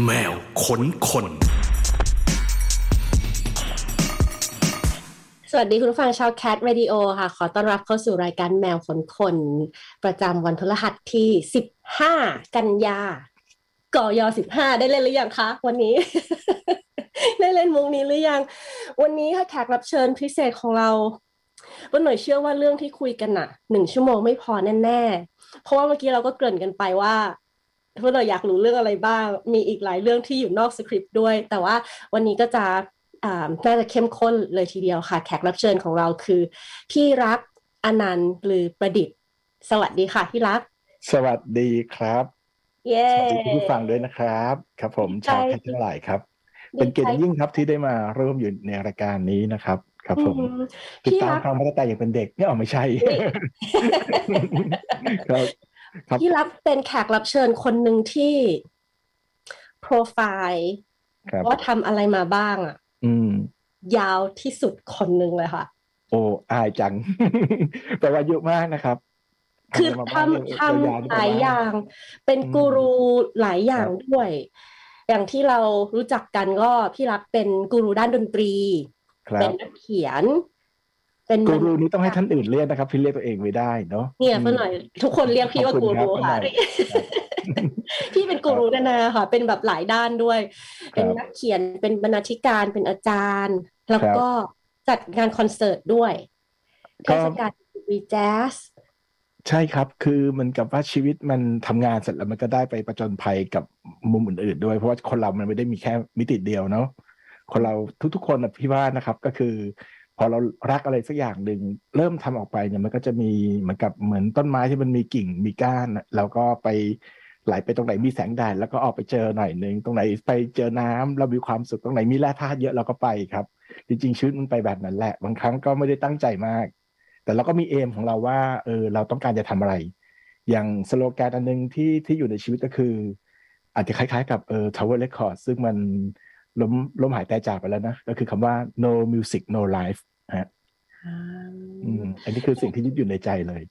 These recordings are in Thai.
แมวขนคน สวัสดีคุณผู้ฟังชาว Cat Radio ค่ะ ขอต้อนรับเข้าสู่รายการแมวขนคน ประจำวันพฤหัสที่ 15 กันยากอย15 ได้เล่นหรือยังคะ วันนี้ ได้เล่นมุกนี้หรือยัง วันนี้ค่ะแขกรับเชิญพิเศษของเราวันหน่อยเชื่อว่าเรื่องที่คุยกันน่ะหนึ่งชั่วโมงไม่พอแน่ ๆ เพราะว่าเมื่อกี้เราก็เกริ่นกันไปว่า พื่อนเราอยากรู้เรื่องอะไรบ้าง มีอีกหลายเรื่องที่อยู่นอกสคริปต์ด้วย แต่ว่าวันนี้ก็จะน่าจะเข้มข้นเลยทีเดียวค่ะ แขกรับเชิญของเราคือ พี่รักอนันต์หรือประดิษฐ์ สวัสดีค่ะพี่รัก สวัสดีครับ เย้สวัสดีผู้ฟังด้วยนะครับ ครับผมชาวแพทย์ทั้งหลายครับ เป็นเกียรติยิ่งครับที่ได้มาร่วมอยู่ในรายการนี้นะครับครับผมติดตามฟังมาตั้งแต่ยังเป็นเด็กไม่เอาไม่ใช่ครับ พี่รับเป็นแขกรับเชิญคนหนึ่งที่โปรไฟล์ว่าทำอะไรมาบ้างอะอืมยาวที่สุดคนหนึ่งเลยค่ะ โอ้อายจังแต่ว่าเยอะมากนะครับ คือทำทำหลายอย่าง เป็นกูรูหลายอย่างด้วย อย่างที่เรารู้จักกันก็พี่รักเป็นกูรูด้านดนตรี เป็นนักเขียน เป็นกูรูนี้ต้องให้ท่านอื่นเรียกนะครับ พี่เรียกตัวเองไม่ได้เนาะเนี่ยเพื่อหน่อย ทุกคนเรียกพี่ว่ากูรูค่ะพี่เป็นกูรูแน่ๆค่ะ เป็นแบบหลายด้านด้วย เป็นนักเขียนเป็นบรรณาธิการเป็นอาจารย์ แล้วก็จัดงานคอนเสิร์ตด้วยเทศกาลวีแจ๊สใช่ครับ คือมันกับว่าชีวิตมันทำงานเสร็จแล้วมันก็ได้ไปประจนภัยกับมุมอื่นๆด้วย เพราะว่าคนเรามันไม่ได้มีแค่มิติเดียวเนาะคนเราทุกๆคนนะพี่ว่านะครับ ก็คือ พอเรารักอะไรสักอย่างหนึ่งเริ่มทำออกไปเนี่ยมันก็จะมีเหมือนกับเหมือนต้นไม้ที่มันมีกิ่งมีก้านเราก็ไปไหลไปตรงไหนมีแสงแดดแล้วก็ออกไปเจอหน่อยหนึ่งตรงไหนไปเจอน้ำเรามีความสุขตรงไหนมีแร่ธาตุเยอะเราก็ไปครับ จริงๆชีวิตมันไปแบบนั้นแหละบางครั้งก็ไม่ได้ตั้งใจมาก แต่เราก็มีเอมของเราว่าเออเราต้องการจะทำอะไร อย่างสโลแกนอันนึงที่ที่อยู่ในชีวิตก็คือ อาจจะคล้ายๆ กับเออ Tower Record ซึ่งมัน ล้มล้มหายใจจากไปแล้วนะ ก็คือคำว่า no music no life ฮะอันนี้คือสิ่งที่ยึดอยู่ในใจเลย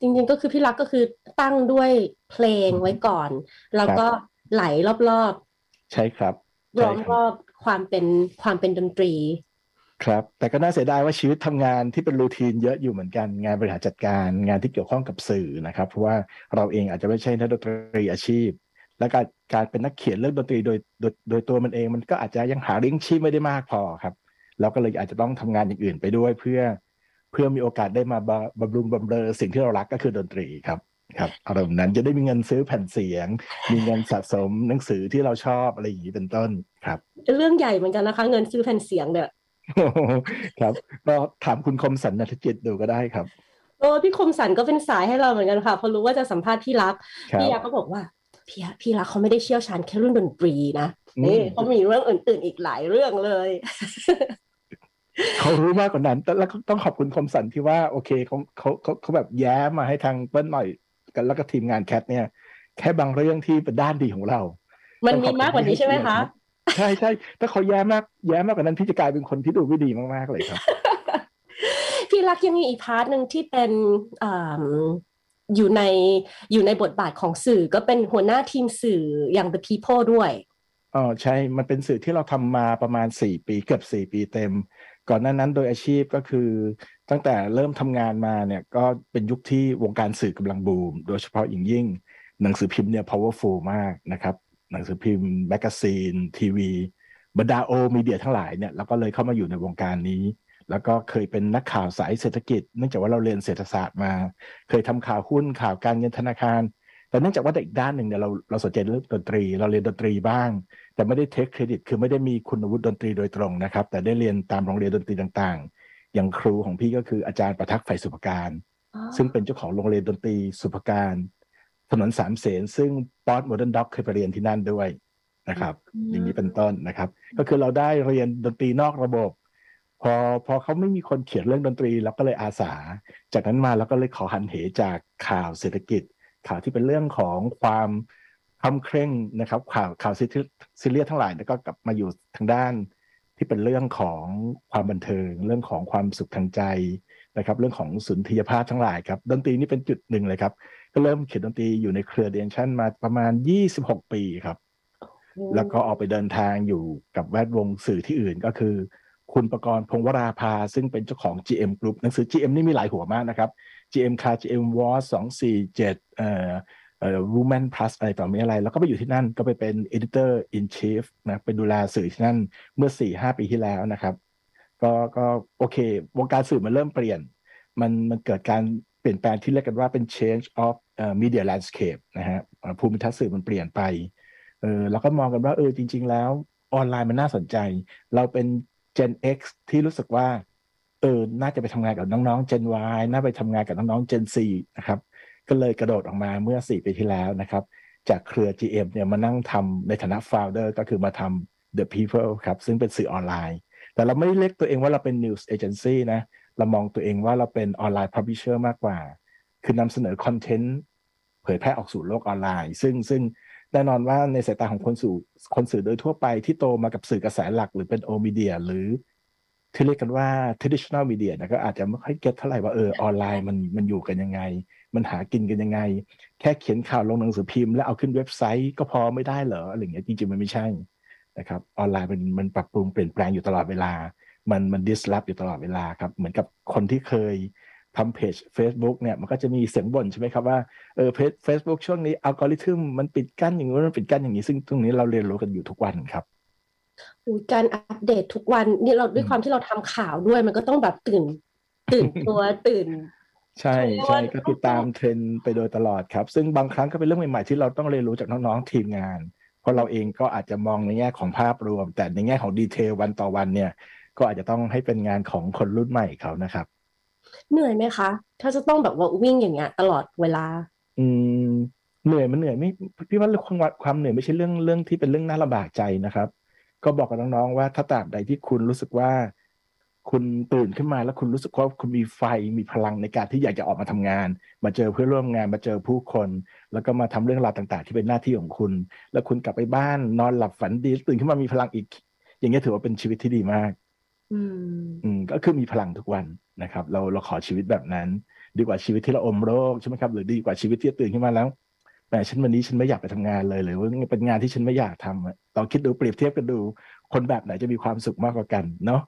จริงๆก็คือพี่รักก็คือตั้งด้วยเพลงไว้ก่อน แล้วก็ไหลรอบๆ ใช่ครับล้อมรอบความเป็นความเป็นดนตรี ครับ แต่ก็น่าเสียดายว่าชีวิตทำงานที่เป็นรูทีนเยอะอยู่เหมือนกัน งานบริหารจัดการ งานที่เกี่ยวข้องกับสื่อนะครับ เพราะว่าเราเองอาจจะไม่ใช่นักดนตรีอาชีพ และการการเป็นนักเขียนเรื่องดนตรีโดยโดยโดยตัวมันเองมันก็อาจจะยังหาเลี้ยงชีพไม่ได้มากพอครับเราก็เลยอาจจะต้องทำงานอย่างอื่นไปด้วยเพื่อเพื่อมีโอกาสได้มาบำรุงบำเรอสิ่งที่เรารักก็คือดนตรีครับครับอารมณ์นั้นจะได้มีเงินซื้อแผ่นเสียง มีเงินสะสมหนังสือที่เราชอบอะไรอย่างนี้เป็นต้นครับเรื่องใหญ่เหมือนกันนะคะ เงินซื้อแผ่นเสียงเนี่ยครับก็ถามคุณคมสันนัทจิตดูก็ได้ครับโอ้พี่คมสันก็เป็นสายให้เราเหมือนกันค่ะพอรู้ว่าจะสัมภาษณ์พี่รักพี่รักก็บอกว่า พี่พี่รักเขาไม่ได้เชี่ยวชาญแค่เรื่องดนตรีนะนี่เขามีเรื่องอื่น ๆ อีกหลายเรื่องเลยเขารู้มากกว่านั้นแต่แล้วต้องขอบคุณคมสันที่ว่าโอเคเขาเขาเขาเขาแบบแย้มมาให้ทางเปิ้ลหน่อยกันแล้วก็ทีมงานแคทเนี่ย แค่บางเรื่องที่เป็นด้านดีของเรา มันมีมากกว่านี้ใช่ไหมคะใช่ใช่ถ้าเขาแย้มมากแย้มมากกว่านั้นพี่จะกลายเป็นคนที่ดูไม่ดีมากๆเลยครับ พี่รักยังมีอีก part หนึ่งที่เป็น อยู่ในอยู่ในบทบาทของสื่อก็เป็นหัวหน้าทีมสื่ออย่าง The People ด้วยอ๋อใช่ มันเป็นสื่อที่เราทำมาประมาณสี่ปีเกือบสี่ปีเต็ม ก่อนหน้านั้นโดยอาชีพก็คือ ตั้งแต่เริ่มทำงานมาเนี่ยก็เป็นยุคที่วงการสื่อกำลังบูม โดยเฉพาะอย่างยิ่ง หนังสือพิมพ์เนี่ย powerful มากนะครับ หนังสือพิมพ์ magazine ทีวีบรรดาโอมีเดียทั้งหลายเนี่ยเราก็เลยเข้ามาอยู่ในวงการนี้ แล้วก็เคยเป็นนักข่าวสายเศรษฐกิจ เนื่องจากว่าเราเรียนเศรษฐศาสตร์มา เคยทำข่าวหุ้นข่าวการเงินธนาคาร แต่เนื่องจากว่าอีกด้านหนึ่งเนี่ยเราเราสนใจเรื่องดนตรี เราเรียนดนตรีบ้าง แต่ไม่ได้เทคเครดิต คือไม่ได้มีคุณวุฒิดนตรีโดยตรงนะครับ แต่ได้เรียนตามโรงเรียนดนตรีต่างๆ อย่างครูของพี่ก็คืออาจารย์ประทักษ์ไฟสุภการ ซึ่งเป็นเจ้าของโรงเรียนดนตรีสุภการ ถนนสามเสนซึ่งป๊อตโมเดิร์นด็อกเคยไปเรียนที่นั่นด้วยนะครับ อย่างนี้เป็นต้นนะครับ ก็คือเราได้เรียนดนตรีนอกระบบ พอพอเขาไม่มีคนเขียนเรื่องดนตรีเราก็เลยอาสา จากนั้นมาเราก็เลยขอหันเหจากข่าวเศรษฐกิจ ข่าวที่เป็นเรื่องของความคร่ำเคร่งนะครับ ข่าวข่าวซีเรียสทั้งหลายแล้วก็กลับมาอยู่ทางด้านที่เป็นเรื่องของความบันเทิง เรื่องของความสุขทางใจนะครับ เรื่องของสุนทรียภาพทั้งหลายครับดนตรีนี่เป็นจุดหนึ่งเลยครับ ก็เริ่มเขียนดนตรีอยู่ในเครือเดนชั่นมาประมาณ 26 ปีครับ แล้วก็ออกไปเดินทางอยู่กับแวดวงสื่อที่อื่นก็คือ คุณประกรณ์พงวราภา ซึ่งเป็นเจ้าของ GM Group หนังสือ GM นี่มีหลายหัวมากนะครับ GM Car GM Watch สองสี่เจ็ดเอ่อเอ่อ Woman Plus อะไรต่อมีอะไร แล้วก็ไปอยู่ที่นั่นก็ไปเป็น Editor in Chief นะไปดูแลสื่อที่นั่นเมื่อสี่ห้าปีที่แล้วนะครับ ก็ก็โอเควงการสื่อมันเริ่มเปลี่ยน มันมันเกิดการเปลี่ยนแปลงที่เรียกกันว่าเป็น change of uh, media landscape นะฮะภูมิทัศน์สื่อมันเปลี่ยนไปเออเราก็มองกันว่าเออจริง ๆ แล้วออนไลน์มันน่าสนใจ เราเป็น Gen X ที่รู้สึกว่าเออน่าจะไปทำงานกับน้องๆ Gen Y น่าไปทำงานกับน้องๆ Gen Z นะครับก็เลยกระโดดออกมาเมื่อ 4 ปีที่แล้วนะครับ จากเครือ GM เนี่ยมานั่งทำในฐานะ founder ก็คือมาทำ The People ครับซึ่งเป็นสื่อออนไลน์ แต่เราไม่เรียกตัวเองว่าเราเป็น news agency นะเรามองตัวเองว่าเราเป็นออนไลน์ publisher มากกว่า คือนำเสนอคอนเทนต์เผยแพร่ออกสู่โลกออนไลน์ ซึ่งซึ่ง แน่นอนว่าในสายตาของคนสู่คนสื่อโดยทั่วไปที่โตมากับสื่อกระแสหลักหรือเป็นโอมีเดียหรือที่เรียกกันว่า traditional media นะก็อาจจะไม่ค่อยเก็ตเท่าไหร่ว่าเออออนไลน์มันมันอยู่กันยังไง มันหากินกันยังไง แค่เขียนข่าวลงหนังสือพิมพ์แล้วเอาขึ้นเว็บไซต์ก็พอไม่ได้เหรออะไรเงี้ยจริงๆมันไม่ใช่นะครับออนไลน์มันมันปรับปรุงเปลี่ยนแปลงอยู่ตลอดเวลา มันมัน disrupt อยู่ตลอดเวลาครับเหมือนกับคนที่เคย ทำเพจ Facebook เนี่ยมันก็จะมีเสียงบ่นใช่ไหมครับว่าเออเพจ Facebook ช่วงนี้อัลกอริทึมมันปิดกั้นอย่างนู้นมันปิดกั้นอย่างนี้ซึ่งตรงนี้เราเรียนรู้กันอยู่ทุกวันครับอุ๊ยการอัปเดตทุกวันนี่เราด้วยความที่เราทำข่าวด้วยมันก็ต้องแบบตื่น ตื่นตัวตื่น ใช่เพราะใช่ว่าก็ติดตามเทรนด์ไปโดยตลอดครับ ซึ่งบางครั้งก็เป็นเรื่องใหม่ๆที่เราต้องเรียนรู้จากน้องๆทีมงาน เพราะเราเองก็อาจจะมองในแง่ของภาพรวม แต่ในแง่ของดีเทลวันต่อวันเนี่ย ก็อาจจะต้องให้เป็นงานของคนรุ่นใหม่เขานะครับ เหนื่อยไหมคะถ้าจะต้องแบบว่าวิ่งอย่างเงี้ย ตลอดเวลา อืมเหนื่อยมันเหนื่อยไม่พี่ว่าความความเหนื่อยไม่ใช่เรื่องเรื่องที่เป็นเรื่องน่าลำบากใจนะครับ ก็บอกกับน้องๆว่าถ้าตราบใดที่คุณรู้สึกว่า คุณตื่นขึ้นมาแล้วคุณรู้สึกว่าคุณมีไฟมีพลังในการที่อยากจะออกมาทำงาน มาเจอเพื่อนร่วมงานมาเจอผู้คน แล้วก็มาทำเรื่องราวต่าง ๆ ที่เป็นหน้าที่ของคุณ แล้วคุณกลับไปบ้านนอนหลับฝันดีตื่นขึ้นมามีพลังอีก อย่างเงี้ยถือว่าเป็นชีวิตที่ดีมาก อืมก็คือมีพลังทุกวันนะครับ เราเราขอชีวิตแบบนั้น ดีกว่าชีวิตที่เราอมโรคใช่ไหมครับ หรือดีกว่าชีวิตที่ตื่นขึ้นมาแล้วแหมฉันวันนี้ฉันไม่อยากไปทำงานเลยหรือว่าเป็นงานที่ฉันไม่อยากทำอะลองคิดดูเปรียบเทียบกันดู คนแบบไหนจะมีความสุขมากกว่ากันเนาะ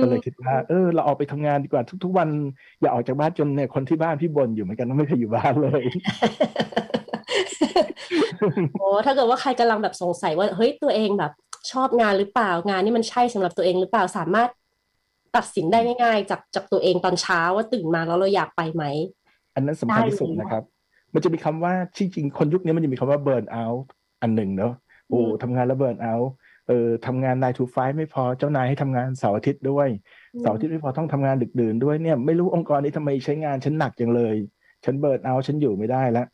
ก็เลยคิดว่าเออ เราออกไปทำงานดีกว่าทุก ๆ วัน อย่าออกจากบ้านจนเนี่ยคนที่บ้านพี่บ่นอยู่เหมือนกันว่าไม่เคยอยู่บ้านเลยโอ้ถ้าเกิดว่าใครกำลังแบบสงสัยว่าเฮ้ยตัวเองแบบชอบงานหรือเปล่างานนี่มันใช่สำหรับตัวเองหรือเปล่าสามารถ ตัดสินได้ง่ายๆจากจากตัวเองตอนเช้าว่าตื่นมาแล้วเราอยากไปไหม อันนั้นสำคัญที่สุดได้เลยนะครับ มันจะมีคำว่าจริงๆคนยุคนี้มันจะมีคำว่า burn out อันหนึ่งเนอะโอ้อืมทำงานแล้ว burn out เออทำงาน9 to 5ไม่พอเจ้านายให้ทำงานเสาร์อาทิตย์ด้วยเสาร์อาทิตย์ไม่พอต้องทำงานดึกดื่นด้วยเนี่ยไม่รู้องค์กรนี้ทำไมใช้งานฉันหนักจังเลย ฉันเบิร์นเอาฉันอยู่ไม่ได้แล้ว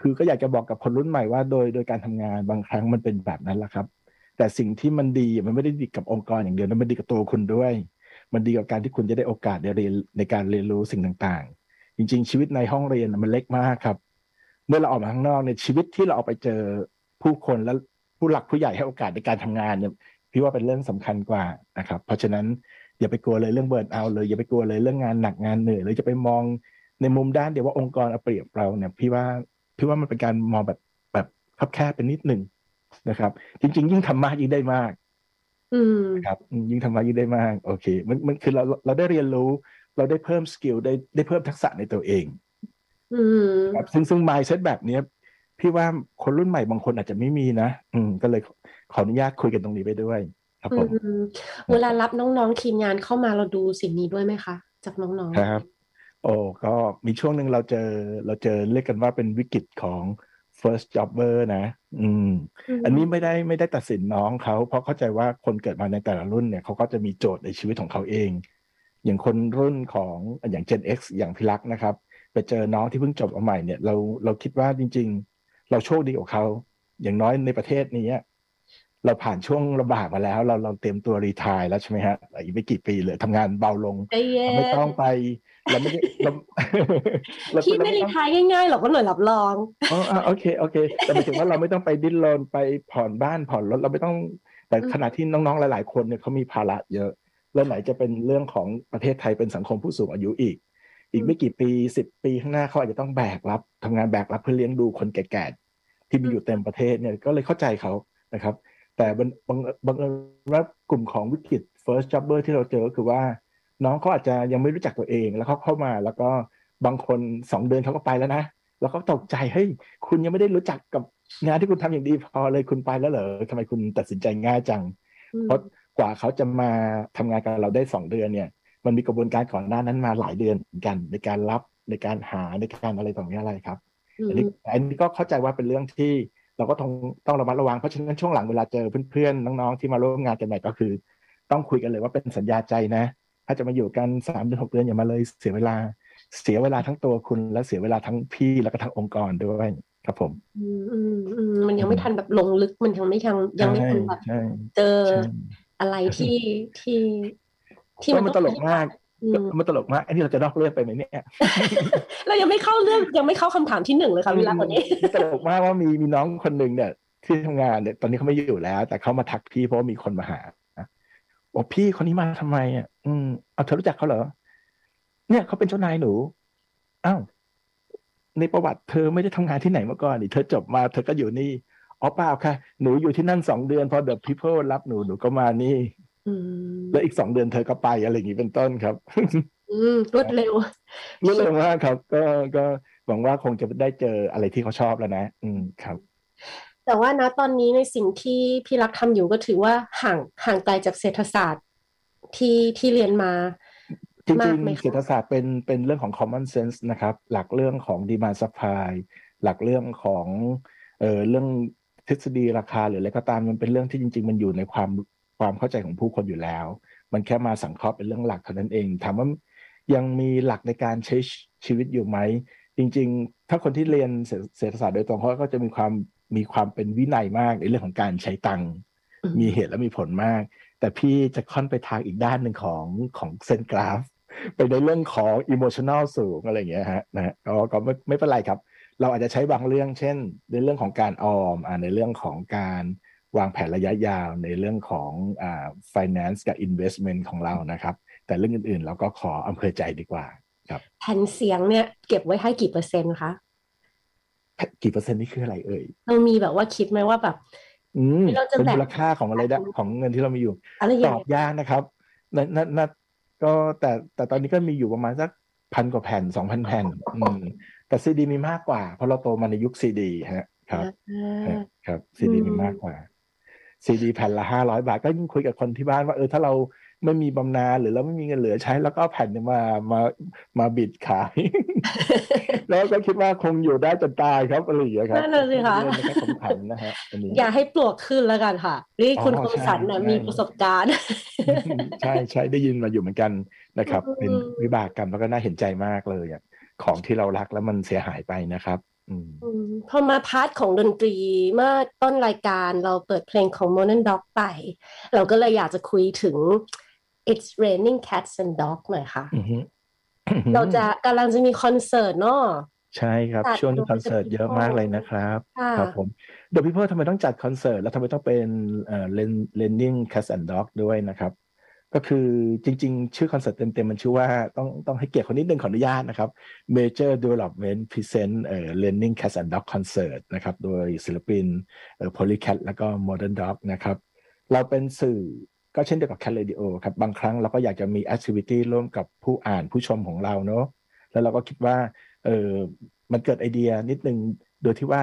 คือก็อยากจะบอกกับคนรุ่นใหม่ว่าโดยโดยการทำงานบางครั้งมันเป็นแบบนั้นแหละครับ แต่สิ่งที่มันดีมันไม่ได้ดีกับองค์กรอย่างเดียวนะมันดีกับตัวคุณด้วย มันดีกับการที่คุณจะได้โอกาสได้เรียนในการเรียนรู้สิ่งต่างๆ จริง ๆ ชีวิตในห้องเรียนมันเล็กมากครับ เมื่อเราออกมาข้างนอกเนี่ยชีวิตที่เราออกไปเจอผู้คนและผู้หลักผู้ใหญ่ให้โอกาสในการทำงานเนี่ยพี่ว่าเป็นเรื่องสำคัญกว่านะครับ เพราะฉะนั้นอย่าไปกลัวเลยเรื่องเบิร์นเอาเลยอย่าไปกลัวเลยเรื่องงานหนักงานเหนื่อยหรือจะไปมองในมุมด้านเดียวว่าองค์กรเอาเปรียบเราเนี่ยพี่ว่าพี่ว่ามันเป็นการมองแบบแบบคับแคบเป็นนิดหนึ่งนะครับ จริง ๆ ยิ่งทำมากยิ่งได้มาก อืมครับอืมยิ่งทำมากยิ่งได้มากโอเค มันมันคือเราเราได้เรียนรู้ เราได้เพิ่มสกิลได้ได้เพิ่มทักษะในตัวเองอืมครับซึ่งซึ่ง mindset แบบเนี้ยพี่ว่าคนรุ่นใหม่บางคนอาจจะไม่มีนะอืมก็เลยขอขออนุญาตคุยกันตรงนี้ไปด้วย ครับผมอืมเวลารับน้องๆทีมงานเข้ามาเราดูสิ่งนี้ด้วยไหมคะ จากน้องครับ โอ้ก็มีช่วงหนึ่งเราเจอเราเจอเรียกกันว่าเป็นวิกฤตของ first jobber นะ อืมๆอันนี้ไม่ได้ไม่ได้ตัดสินน้องเขา เพราะเข้าใจว่าคนเกิดมาในแต่ละรุ่นเนี่ยเขาก็จะมีโจทย์ในชีวิตของเขาเอง อย่างคนรุ่นของอย่าง Gen X อย่างพิรักษ์นะครับ ไปเจอน้องที่เพิ่งจบมาใหม่เนี่ย เราเราคิดว่าจริง ๆ เราโชคดีกว่าเขา อย่างน้อยในประเทศนี้เราผ่านช่วงลำบากมาแล้ว เราเราเตรียมตัวรีทายแล้วใช่ไหมฮะอีกไม่กี่ปีเลยทำงานเบาลงใจเย็เราไม่ต้องนไป เราไม่ได้เราเราพี่ไม่เรารีต้องทายง่ายๆหรอกว่าหน่วยรับรองอ๋ออะโอเคโอเคแต่หมายถึงว่าเราไม่ต้องไปดิ้นรนไปผ่อนบ้านผ่อนรถเราไม่ต้อง แต่อืมขณะที่น้องๆหลาย ๆ คนเนี่ยเขามีภาระเยอะ แล้วไหนจะเป็นเรื่องของประเทศไทยเป็นสังคมผู้สูงอายุอีก อีกไม่กี่ปีสิบปีข้างหน้าเขาอาจจะต้องแบกรับทำงานแบกรับเพื่อเลี้ยงดูคนแก่ๆที่มีอยู่เต็มประเทศเนี่ยก็เลยเข้าใจเขานะครับ แต่บางบางบางว่ากลุ่มของวิกฤต first jobber ที่เราเจอก็คือว่า น้องเขาอาจจะยังไม่รู้จักตัวเอง แล้วเขาเข้ามา แล้วก็บางคนสองเดือนเขาก็ไปแล้วนะแล้วก็ตกใจเฮ้ยคุณยังไม่ได้รู้จักกับงานที่คุณทำอย่างดีพอเลยคุณไปแล้วเหรอทำไมคุณตัดสินใจง่ายจังเพราะกว่าเขาจะมาทำงานกับเราได้สองเดือนเนี่ย มันมีกระบวนการก่อนหน้านั้นมาหลายเดือนเหมือนกันในการรับในการหาในการอะไรต่างๆอะไรครับอันนี้อันนี้ก็เข้าใจว่าเป็นเรื่องที่เราก็ต้องต้องระมัดระวังเพราะฉะนั้นช่วงหลังเวลาเจอเพื่อนๆน้องๆที่มาร่วมงานกันใหม่ก็คือ ต้องคุยกันเลยว่าเป็นสัญญาใจนะ ถ้าจะมาอยู่กันสามเดือนหกเดือนอย่ามาเลยเสียเวลาเสียเวลาทั้งตัวคุณ และเสียเวลาทั้งพี่แล้วก็ทั้งองค์กรด้วยครับผมอืมอืมอืมมันยังไม่ทันแบบลงลึกมันยังไม่ยังยังไม่ทันแบบเจออะไรที่ที่ ที่มันตลกมากมันตลกมากอันนี้เราจะนอกเรื่องไปไหมเนี่ยเรายังไม่เข้าเรื่องยังไม่เข้าคำถามที่หนึ่งเลยครับเวลาตอนนี้ตลกมากว่ามีมีน้องคนหนึ่งเนี่ย ที่ทำงานเนี่ยตอนนี้เขาไม่อยู่แล้ว แต่เขามาทักพี่เพราะว่ามีคนมาหา บอกพี่คนนี้มาทำไมอะ อืมเอาเธอรู้จักเขาเหรอ เนี่ยเขาเป็นเจ้านายหนูอ้าวในประวัติเธอไม่ได้ทำงานที่ไหนมาก่อนนี่เธอจบมาเธอก็อยู่นี่อ๋อเปล่าค่ะ หนูอยู่ที่นั่นสองเดือน พอเดอะพีเพิลรับหนูหนูก็มานี่แล้วอีกสองเดือนเธอก็ไปอะไรอย่างนี้เป็นต้นครับ อืมรวดเร็วรวดเร็วมากครับ ก็ก็หวังว่าคงจะได้เจออะไรที่เขาชอบแล้วนะ อืมครับ แต่ว่านะตอนนี้ในสิ่งที่พี่รักทำอยู่ก็ถือว่าห่างห่างไกลจากเศรษฐศาสตร์ที่ที่เรียนมาจริงๆเศรษฐศาสตร์เป็นเป็นเรื่องของ common sense นะครับ หลักเรื่องของ demand supply หลักเรื่องของเอ่อเรื่องทฤษฎีราคาหรืออะไรก็ตามมันเป็นเรื่องที่จริง ๆ มันอยู่ในความความเข้าใจของผู้คนอยู่แล้ว มันแค่มาสังเคราะห์เป็นเรื่องหลักเท่านั้นเองถามว่ายังมีหลักในการใช้ชีวิตอยู่ไหมจริง ๆ ถ้าคนที่เรียนเศรษฐศาสตร์โดยตรงเขาก็จะมีความ มีความเป็นวินัยมากในเรื่องของการใช้ตังค์มีเหตุและมีผลมาก แต่พี่จะค่อนไปทางอีกด้านหนึ่งของของเซนกราฟ ไปในเรื่องของอิโมชันแนลสูงอะไรอย่างเงี้ยฮะนะก็ก็ไม่ไม่เป็นไรครับ เราอาจจะใช้บางเรื่อง เช่น ในเรื่องของการออมอ่าในเรื่องของการวางแผนระยะยาวในเรื่องของอ่า finance กับ investment ของเรานะครับ แต่เรื่องอื่นๆ เราก็ขออำเภอใจดีกว่าครับแผ่นเสียงเนี่ยเก็บไว้ให้กี่เปอร์เซ็นต์คะ กี่เปอร์เซ็นต์นี่คืออะไรเอ่ยเรามีแบบว่าคิดไหมว่าแบบอืมเป็นมูลค่าของอะไรได้ของเงินที่เรามีอยู่ตอบยากนะครับนั่นนั่นก็แต่แต่ตอนนี้ก็มีอยู่ประมาณสักพันกว่าแผ่นสองพันแผ่น อืม แต่ซีดีมีมากกว่า เพราะเราโตมาในยุคซีดีฮะ ครับครับซีดีมีมากกว่าซีดีแผ่นละห้าร้อยบาทก็ยิ่งคุยกับคนที่บ้านว่าเออถ้าเรา ไม่มีบำนาญหรือเราไม่มีเงินเหลือใช้ แล้วก็แผ่นมามามาบิดขาย แล้วก็คิดว่าคงอยู่ได้จนตายครับอะไรอย่างเงี้ยครับนั่นเลยสิคะสำคัญนะฮะอันนี้อย่าให้ปลวกขึ้นแล้วกันค่ะนี่คุณคมสันนะมีประสบการณ์ ใช่ใช่ได้ยินมาอยู่เหมือนกันนะครับ เป็นวิบากกรรมแล้วก็น่าเห็นใจมากเลยของที่เรารักแล้วมันเสียหายไปนะครับพอมาพาร์ทของดนตรีเมื่อต้นรายการเราเปิดเพลงของ Modern Dog ไป เราก็เลยอยากจะคุยถึง It's Raining Cats and Dogs หน่อยค่ะ เราจะกำลังจะมีคอนเสิร์ตเนาะใช่ครับ ช่วงนี้คอนเสิร์ตเยอะมากเลยนะครับครับผม The People ทำไมต้องจัดคอนเสิร์ต แล้วทำไมต้องเป็นเอ่อ Raining Cats and Dogs ด้วยนะครับ ก็คือจริง ๆ ชื่อคอนเสิร์ตเต็ม ๆ มันชื่อว่าต้องต้องให้เกียรติคนนิดนึงขออนุญาตนะครับ Major Development Present เอ่อ Raining Cat and Dog Concert นะครับ โดยศิลปินเอ่อ Polycat แล้วก็ Modern Dog นะครับ เราเป็นสื่อ ก็เช่นเดียวกับ Cat Radio ครับบางครั้งเราก็อยากจะมี activity ร่วมกับผู้อ่านผู้ชมของเราเนาะแล้วเราก็คิดว่าเออมันเกิดไอเดียนิดนึงโดยที่ว่า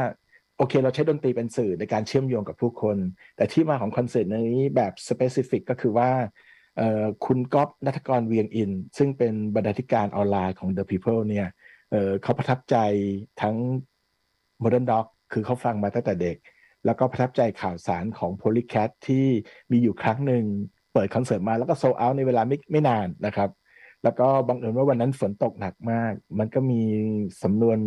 โอเค เราใช้ดนตรีเป็นสื่อในการเชื่อมโยงกับผู้คน แต่ที่มาของคอนเสิร์ตนี้แบบ specific ก็คือว่าคุณก๊อฟนัทกรเวียงอิน ซึ่งเป็นบรรณาธิการออนไลน์ของ The People เนี่ยเเขาประทับใจทั้ง Modern Dog คือเขาฟังมาตั้งแต่เด็ก แล้วก็ประทับใจข่าวสารของ Polycat ที่มีอยู่ครั้งหนึ่งเปิดคอนเสิร์ตมาแล้วก็โซเอาในเวลาไม่ไม่นานนะครับ แล้วก็บังเอิญว่าวันนั้นฝนตกหนักมาก มันก็มีสำนวน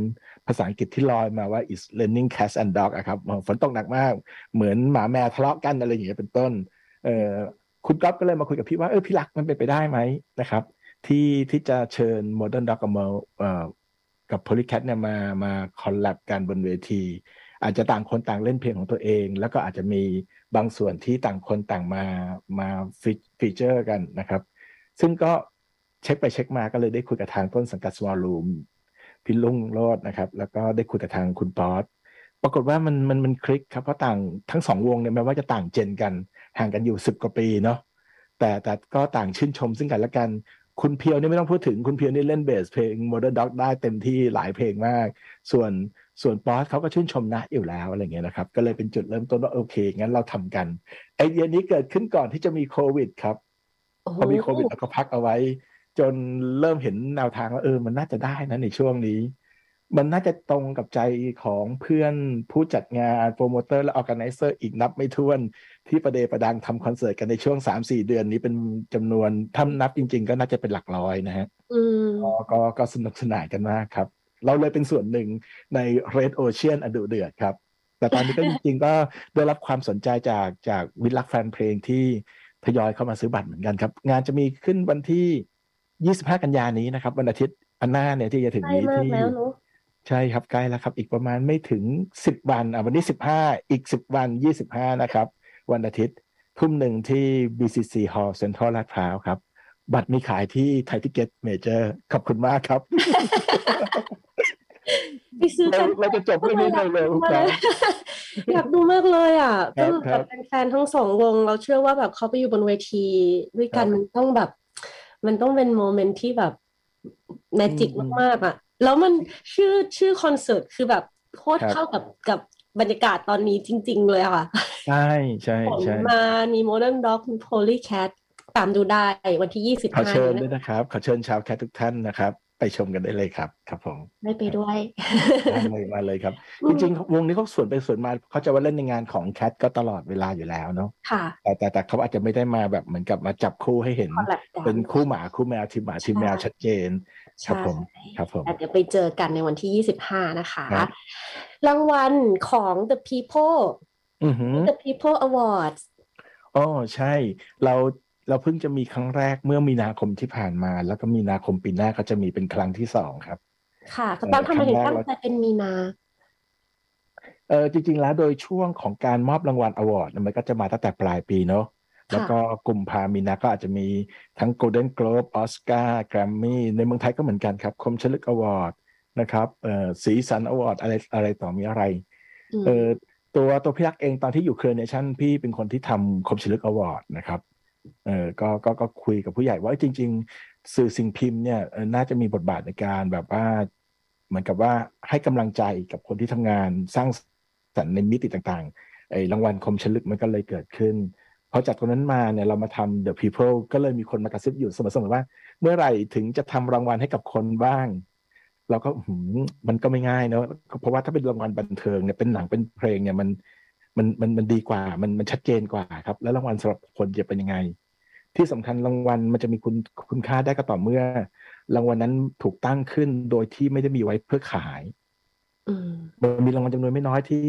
ภาษาอังกฤษที่ลอยมาว่า is raining cats and dog อะครับฝนตกหนักมาก เหมือนหมาแมวทะเลาะกันอะไรอย่างเงี้ยเป็นต้นเออคุณก๊อฟก็เลยมาคุยกับพี่ว่าเออพี่รักมันเป็นไปได้ไหมนะครับ ที่ที่จะเชิญ Modern Dog กับเอ่อกับ Polycat เนี่ยมามา collab กันบนเวที อาจจะต่างคนต่างเล่นเพลงของตัวเอง แล้วก็อาจจะมีบางส่วนที่ต่างคนต่างมามา feature กันนะครับ ซึ่งก็เช็คไปเช็คมาก็เลยได้คุยกับทางต้นสังกัด Smallroom พี่รุ่งโรจน์นะครับ แล้วก็ได้คุยกับทางคุณป๊อตปรากฏว่ามันมันมันคลิกครับเพราะต่างทั้งสองวงเนี่ยแม้ว่าจะต่าง gen กัน ห่างกันอยู่สิบกว่าปีเนาะแต่แต่ก็ต่างชื่นชมซึ่งกันและกันคุณเพียวนี่ไม่ต้องพูดถึงคุณเพียวนี่เล่นเบสเพลง Modern Dog ได้เต็มที่หลายเพลงมาก ส่วน ส่วนป๊อสเขาก็ชื่นชมนะอยู่แล้วอะไรเงี้ยนะครับ ก็เลยเป็นจุดเริ่มต้นว่าโอเคงั้นเราทำกัน ไอเดียนี้เกิดขึ้นก่อนที่จะมีโควิดครับพอมีโควิดเราก็พักเอาไว้ จนเริ่มเห็นแนวทางว่าเออมันน่าจะได้นะในช่วงนี้ มันน่าจะตรงกับใจของเพื่อนผู้จัดงานโปรโมเตอร์และ organizer อีกนับไม่ถ้วนที่ประเดประดังทำคอนเสิร์ตกันในช่วงสามสี่เดือนนี้เป็นจำนวนถ้านับจริง ๆ ก็น่าจะเป็นหลักร้อยนะฮะก็ก็สนุกสนานกันมากครับ เราเลยเป็นส่วนหนึ่งใน Red Ocean อันดุเดือดครับ แต่ตอนนี้ก็จริงๆก็ได้รับความสนใจจากจากวิลักแฟนเพลงที่ทยอยเข้ามาซื้อบัตรเหมือนกันครับ งานจะมีขึ้นวันที่ 25 กันยานี้นะครับ วันอาทิตย์อันหน้าเนี่ยที่จะถึงนี้ที่ใช่ครับใกล้แล้วครับ อีกประมาณไม่ถึง 10 วันอะวันนี้15 อีก 10 วัน 25 นะครับ วันอาทิตย์ทุ่มหนึ่งที่ BCC Hall Central ลาดพร้าวครับ บัตรมีขายที่ Thai Ticket Major ขอบคุณมากครับไปซื้อกันเราจะจบเรื่องนี้เร็วๆครับอยากดูมากเลยอะก็แบบแฟนทั้งสองวง เราเชื่อว่าแบบเขาไปอยู่บนเวที ด้วยกันมันต้องแบบ มันต้องเป็น moment ที่แบบ magic มากๆอะ แล้วมันชื่อชื่อคอนเสิร์ตคือแบบโคตรเข้ากับกับบรรยากาศตอนนี้จริง ๆ เลยค่ะ ใช่ใช่ใช่มามี Modern Dog มี Polycat ตามดูได้วันที่ยี่สิบห้าขอเชิญด้วยนะครับ ขอเชิญชาว Cat ทุกท่านนะครับ ไปชมกันได้เลยครับ ครับผมไม่ไปด้วยมาเลยมาเลยครับ จริงๆ วงนี้เขาส่วนไปส่วนมาเขาจะว่าเล่นในงานของ Cat ก็ตลอดเวลาอยู่แล้วเนาะค่ะแต่แต่แต่เขาอาจจะไม่ได้มาแบบเหมือนกับมาจับคู่ให้เห็น เป็นคู่หมาคู่แมวทีมหมาทีมแมวชัดเจนครับผมครับผมเดี๋ยวไปเจอกันในวันที่ยี่สิบห้านะคะ รางวัลของ The People The People Awards อ๋อใช่ เรา เราเพิ่งจะมีครั้งแรกเมื่อมีนาคมที่ผ่านมา แล้วก็มีนาคมปีหน้าก็จะมีเป็นครั้งที่สองครับ ค่ะตั้งทำไมถึงตั้งใจเป็นมีนาเออจริง ๆ แล้วโดยช่วงของการมอบรางวัลอวอร์ดมันก็จะมาตั้งแต่ปลายปีเนาะแล้วก็กลุ่มพามีนาก็อาจจะมีทั้ง Golden Globe ออสการ์แกรมมี่ในเมืองไทยก็เหมือนกันครับ คมชัดลึก Award นะครับเอ่อสีสัน Award อะไรอะไรต่อมีอะไรเออตัวตัวพี่รักเองตอนที่อยู่เครือเนชั่นพี่เป็นคนที่ทำคมชัดลึก Award นะครับ เออก็ก็ก็คุยกับผู้ใหญ่ว่าจริง ๆ สื่อสิ่งพิมพ์เนี่ยน่าจะมีบทบาทในการแบบว่าเหมือนกับว่าให้กำลังใจกับคนที่ทำงานสร้างสรรค์ในมิติต่างๆไอ้รางวัลคมชลึกมันก็เลยเกิดขึ้นพอจากตรงนั้นมาเนี่ยเรามาทำ The People ก็เลยมีคนมากระซิบอยู่เสมอๆว่า เมื่อไหร่ถึงจะทำรางวัลให้กับคนบ้าง เราก็มันก็ไม่ง่ายเนาะเพราะว่าถ้าเป็นรางวัลบันเทิงเนี่ยเป็นหนังเป็นเพลงเนี่ยมัน มันมันมันดีกว่า มันมันชัดเจนกว่าครับ แล้วรางวัลสำหรับคนจะเป็นยังไง ที่สำคัญรางวัลมันจะมีคุณคุณค่าได้ก็ต่อเมื่อ รางวัลนั้นถูกตั้งขึ้นโดยที่ไม่ได้มีไว้เพื่อขายมันมีรางวัลจำนวนไม่น้อยที่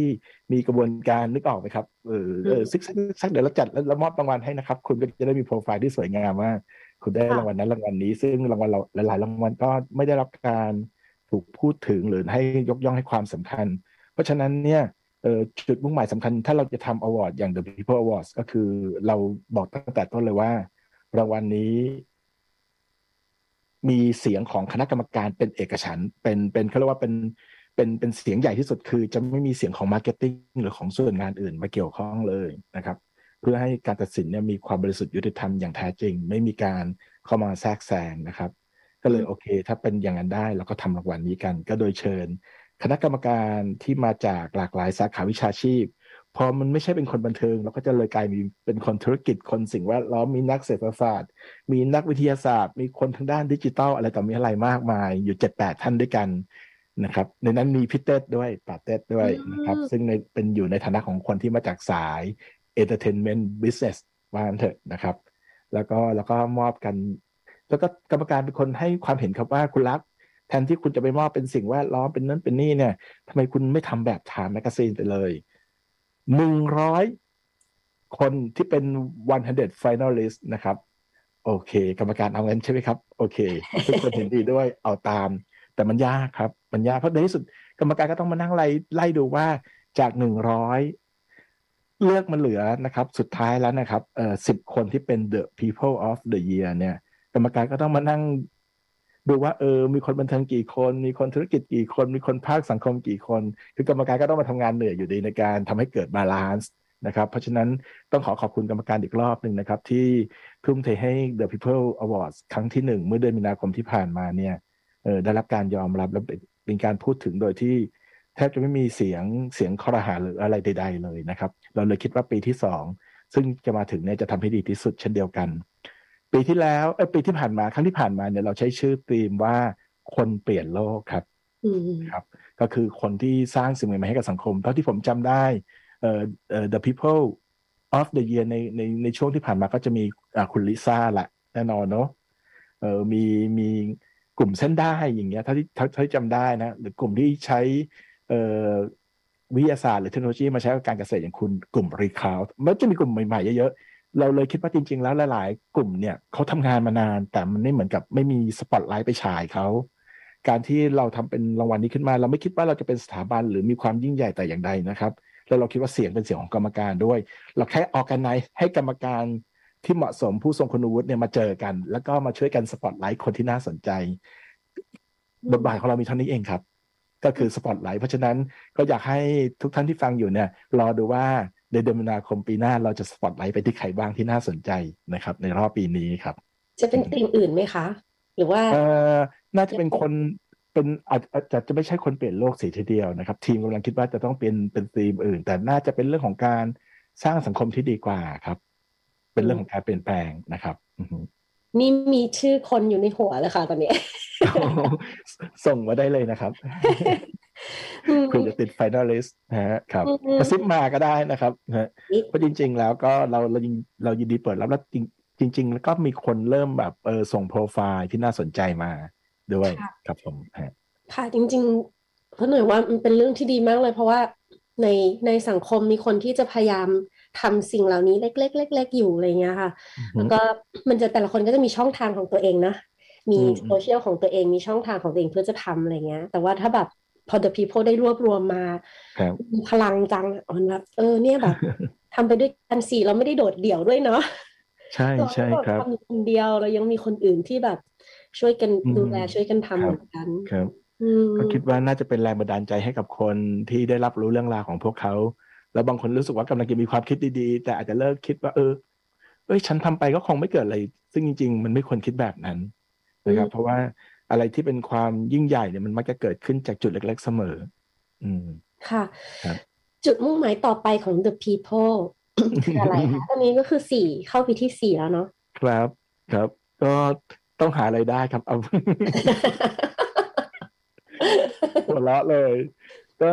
มีกระบวนการนึกออกไหมครับเออเออซิกแซ็กเดี๋ยวเราจัดแล้วมอบรางวัลให้นะครับ คุณก็จะได้มีโปรไฟล์ที่สวยงามว่า คุณได้รางวัลนั้นรางวัลนี้ ซึ่งรางวัลเราหลายๆรางวัลก็ไม่ได้รับการถูกพูดถึงหรือให้ยกย่องให้ความสำคัญ เพราะฉะนั้นเนี่ย จุดมุ่งหมายสำคัญถ้าเราจะทำ award อย่าง The People Awards ก็คือเราบอกตั้งแต่ต้นเลยว่า รางวัลนี้ มีเสียงของคณะกรรมการเป็นเอกฉันท์เป็นเป็นเขาเรียกว่าเป็นเป็นเป็นเสียงใหญ่ที่สุดคือ จะไม่มีเสียงของ marketing หรือของส่วนงานอื่นมาเกี่ยวข้องเลยนะครับ เพื่อให้การตัดสินเนี่ยมีความบริสุทธิ์ยุติธรรมอย่างแท้จริง ไม่มีการเข้ามาแทรกแซงนะครับ ก็เลยโอเค ถ้าเป็นอย่างนั้นได้เราก็ทำรางวัลนี้กัน ก็โดยเชิญ คณะกรรมการที่มาจากหลากหลายสาขาวิชาชีพ พอมันไม่ใช่เป็นคนบันเทิง เราก็จะเลยกลายมีเป็นคนธุรกิจคนสิ่งแวดล้อมมีนักเศรษฐศาสตร์ มีนักวิทยาศาสตร์ มีคนทางด้านดิจิทัลอะไรต่อมีอะไรมากมาย อยู่เจ็ดแปดท่านด้วยกันนะครับ ในนั้นมีพี่เต็ดด้วยป๋าเต็ดด้วยนะครับ ซึ่งในเป็นอยู่ในฐานะของคนที่มาจากสาย entertainment business ว่างั้นเถอะนะครับ แล้วก็แล้วก็มอบกัน แล้วก็กรรมการเป็นคนให้ความเห็นครับว่าคุณรัก แทนที่คุณจะไปมอบเป็นสิ่งแวดล้อมเป็นนั้นเป็นนี่เนี่ยทำไมคุณไม่ทำแบบ Time Magazine ไปเลยหนึ่งร้อยคนที่เป็น 100 finalist นะครับ โอเค กรรมการเอาเงินใช่ไหมครับ โอเค ทุกคนเห็นดีด้วยเอาตาม แต่มันยากครับ มันยากเพราะในที่สุด กรรมการก็ต้องมานั่งไล่ไล่ดูว่าจากหนึ่งร้อยเลือกมันเหลือนะครับ สุดท้ายแล้วนะครับเอ่อสิบคนที่เป็น the people of the year เนี่ย กรรมการก็ต้องมานั่ง ดูว่าเออมีคนบันเทิงกี่คน มีคนธุรกิจกี่คน มีคนภาคสังคมกี่คน คือกรรมการก็ต้องมาทำงานเหนื่อยอยู่ดีในการทำให้เกิด balance นะครับเพราะฉะนั้นต้องขอขอบคุณกรรมการอีกรอบหนึ่งนะครับ ที่ทุ่มเทให้ The People Awards ครั้งที่หนึ่งเมื่อเดือนมีนาคมที่ผ่านมาเนี่ยเออได้รับการยอมรับและเป็นการพูดถึงโดยที่แทบจะไม่มีเสียงเสียงครหาหรืออะไรใด ๆ เลยนะครับ เราเลยคิดว่าปีที่สองซึ่งจะมาถึงเนี่ยจะทำให้ดีที่สุดเช่นเดียวกัน ปีที่แล้วเออปีที่ผ่านมาครั้งที่ผ่านมาเนี่ยเราใช้ชื่อธีมว่าคนเปลี่ยนโลกครับอืมครับ ก็คือคนที่สร้างสิ่งใหม่ๆให้กับสังคม เท่าที่ผมจำได้เอ่อเอ่อ the people of the year ในในในช่วงที่ผ่านมาก็จะมีอ่าคุณลิซ่าแหละแน่นอนเนาะเออมีมีกลุ่มเส้นได้อย่างเงี้ยเท่าที่เท่าเท่าที่จำได้นะหรือกลุ่มที่ใช้เอ่อวิทยาศาสตร์หรือเทคโนโลยีมาใช้กับการเกษตรอย่างคุณกลุ่มรีคาวมันจะมีกลุ่มใหม่ๆเยอะๆ เราเลยคิดว่าจริง ๆ แล้วหลาย ๆ กลุ่มเนี่ยเขาทำงานมานาน แต่มันไม่เหมือนกับไม่มีสปอตไลท์ไปฉายเขาการที่เราทำเป็นรางวัลนี้ขึ้นมา เราไม่คิดว่าเราจะเป็นสถาบันหรือมีความยิ่งใหญ่แต่อย่างใดนะครับ แล้วเราคิดว่าเสียงเป็นเสียงของกรรมการด้วย เราแค่ organize ให้กรรมการที่เหมาะสมผู้ทรงคุณวุฒิเนี่ยมาเจอกัน แล้วก็มาช่วยกันสปอตไลท์คนที่น่าสนใจบทบาทของเรามีเท่านี้เองครับ ก็คือสปอตไลท์เพราะฉะนั้นก็อยากให้ทุกท่านที่ฟังอยู่เนี่ยรอดูว่า ในเดือนมีนาคมปีหน้าเราจะสปอตไลท์ไปที่ใครบ้างที่น่าสนใจนะครับ ในรอบปีนี้ครับ จะเป็นธีมอื่นไหมคะ หรือว่าเอ่อน่าจะเป็นคนเป็นอาจอาจจะจะไม่ใช่คนเปลี่ยนโลกสีทีเดียวนะครับ ทีมกำลังคิดว่าจะต้องเป็นเป็นธีมอื่น แต่น่าจะเป็นเรื่องของการสร้างสังคมที่ดีกว่าครับ เป็นเรื่องของการเปลี่ยนแปลงนะครับอือฮึนี่มีชื่อคนอยู่ในหัวเลยค่ะตอนนี้ ส่งมาได้เลยนะครับ อืมเพื่อจะติด finalist นะฮะครับอืมกระซิบมาก็ได้นะครับนะฮะนี่เพราะจริง ๆ แล้วก็เราเรายินเรายินดีเปิดรับแล้วจริงจริง ๆ แล้วก็มีคนเริ่มแบบเออส่งโปรไฟล์ที่น่าสนใจมาด้วยครับผมฮะค่ะจริงๆเพราะหน่อยว่ามันเป็นเรื่องที่ดีมากเลย เพราะว่าในในสังคมมีคนที่จะพยายามทำสิ่งเหล่านี้เล็กๆเล็กๆอยู่อะไรเงี้ยค่ะ แล้วก็มันจะแต่ละคนก็จะมีช่องทางของตัวเองนะ มีอืมโซเชียลของตัวเองมีช่องทางของตัวเองเพื่อจะทำอะไรเงี้ย แต่ว่าถ้าแบบ พอ the people ได้รวบรวมมาครับมีพลังจังมันแบบเออเนี่ยแบบทำไปด้วยกันสี่เราไม่ได้โดดเดี่ยวด้วยเนาะใช่ใช่ครับเราไม่ได้ทำอยู่คนเดียวเรายังมีคนอื่นที่แบบช่วยกันอืมดูแลช่วยกันทำครับเหมือนกันครับอืมก็คิดว่าน่าจะเป็นแรงบันดาลใจให้กับคนที่ได้รับรู้เรื่องราวของพวกเขา แล้วบางคนรู้สึกว่ากำลังจะมีความคิดดีๆ แต่อาจจะเลิกคิดว่าเออเอ้ยฉันทำไปก็คงไม่เกิดอะไร ซึ่งจริง ๆ มันไม่ควรคิดแบบนั้นนะครับอืมเพราะว่า อะไรที่เป็นความยิ่งใหญ่เนี่ยมันมักจะเกิดขึ้นจากจุดเล็ก ๆ เสมอ อืมค่ะครับจุดมุ่งหมายต่อไปของ the people คืออะไรคะตอนนี้ก็คือสี่เข้าปีที่สี่แล้วเนาะครับ ครับ ก็ต้องหาไรายได้ครับเอาหัวเราะเลย ก็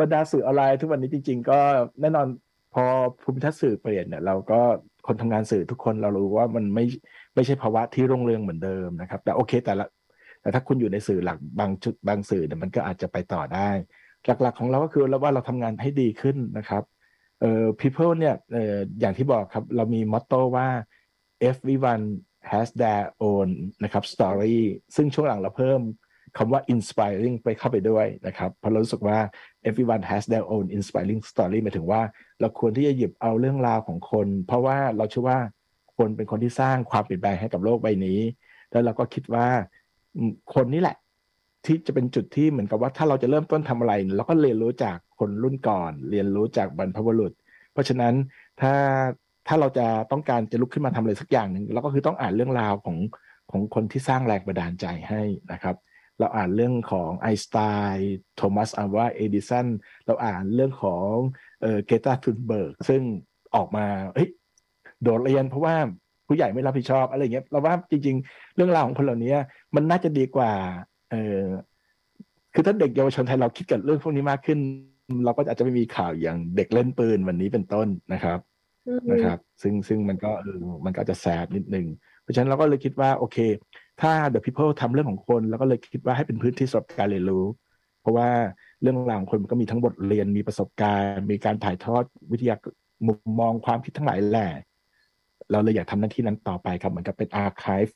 บรรดาสื่อออนไลน์ทุกวันนี้จริง ๆ ก็แน่นอนพอภูมิทัศน์สื่อเปลี่ยนเนี่ยเราก็คนทำงานสื่อทุกคนเรารู้ว่ามันไม่ไม่ใช่ภาวะที่รุ่งเรืองเหมือนเดิมนะครับ แต่โอเค แต่ละ แต่ถ้าคุณอยู่ในสื่อหลักบางจุดบางสื่อเนี่ยมันก็อาจจะไปต่อได้ หลักๆของเราก็คือเราว่าเราทำงานให้ดีขึ้นนะครับเอ่อ people เนี่ยเอ่ออย่างที่บอกครับเรามีมอตโต้ว่า everyone has their own นะครับ story ซึ่งช่วงหลังเราเพิ่มคำว่า inspiring ไปเข้าไปด้วยนะครับเพราะเรารู้สึกว่า everyone has their own inspiring story หมายถึงว่าเราควรที่จะหยิบเอาเรื่องราวของคน เพราะว่าเราเชื่อว่าคนเป็นคนที่สร้างความเปลี่ยนแปลงให้กับโลกใบนี้ แล้วเราก็คิดว่า คนนี่แหละ ที่จะเป็นจุดที่เหมือนกับว่าถ้าเราจะเริ่มต้นทำอะไรเราก็เรียนรู้จากคนรุ่นก่อน เรียนรู้จากบรรพบุรุษ เพราะฉะนั้นถ้าถ้าเราจะต้องการจะลุกขึ้นมาทำอะไรสักอย่างหนึ่งเราก็คือต้องอ่านเรื่องราวของของคนที่สร้างแรงบันดาลใจให้นะครับ เราอ่านเรื่องของไอสไตน์โทมัสอัลวาเอดิสันเราอ่านเรื่องของเออเกตาทุนเบิร์กซึ่งออกมาเฮ้ยโดดเรียนเพราะว่า ผู้ใหญ่ไม่รับผิดชอบอะไรเงี้ยเราว่าจริง ๆ เรื่องราวของคนเหล่านี้มันน่าจะดีกว่า เออคือถ้าเด็กเยาวชนไทยเราคิดกับเรื่องพวกนี้มากขึ้น เราก็อาจจะไม่มีข่าวอย่างเด็กเล่นปืนวันนี้เป็นต้นนะครับอืมนะครับ ซึ่งซึ่งมันก็เออมันก็จะแสบนิดนึงเพราะฉะนั้นเราก็เลยคิดว่าโอเค ถ้า The People ทำเรื่องของคน แล้วก็เลยคิดว่าให้เป็นพื้นที่สำหรับการเรียนรู้ เพราะว่าเรื่องราวของคนมันก็มีทั้งบทเรียนมีประสบการณ์ มีการถ่ายทอดวิทยามุมมองความคิดทั้งหลายแหละ เราเลยอยากทำหน้าที่นั้นต่อไปครับ เหมือนกับเป็นอาร์ค v e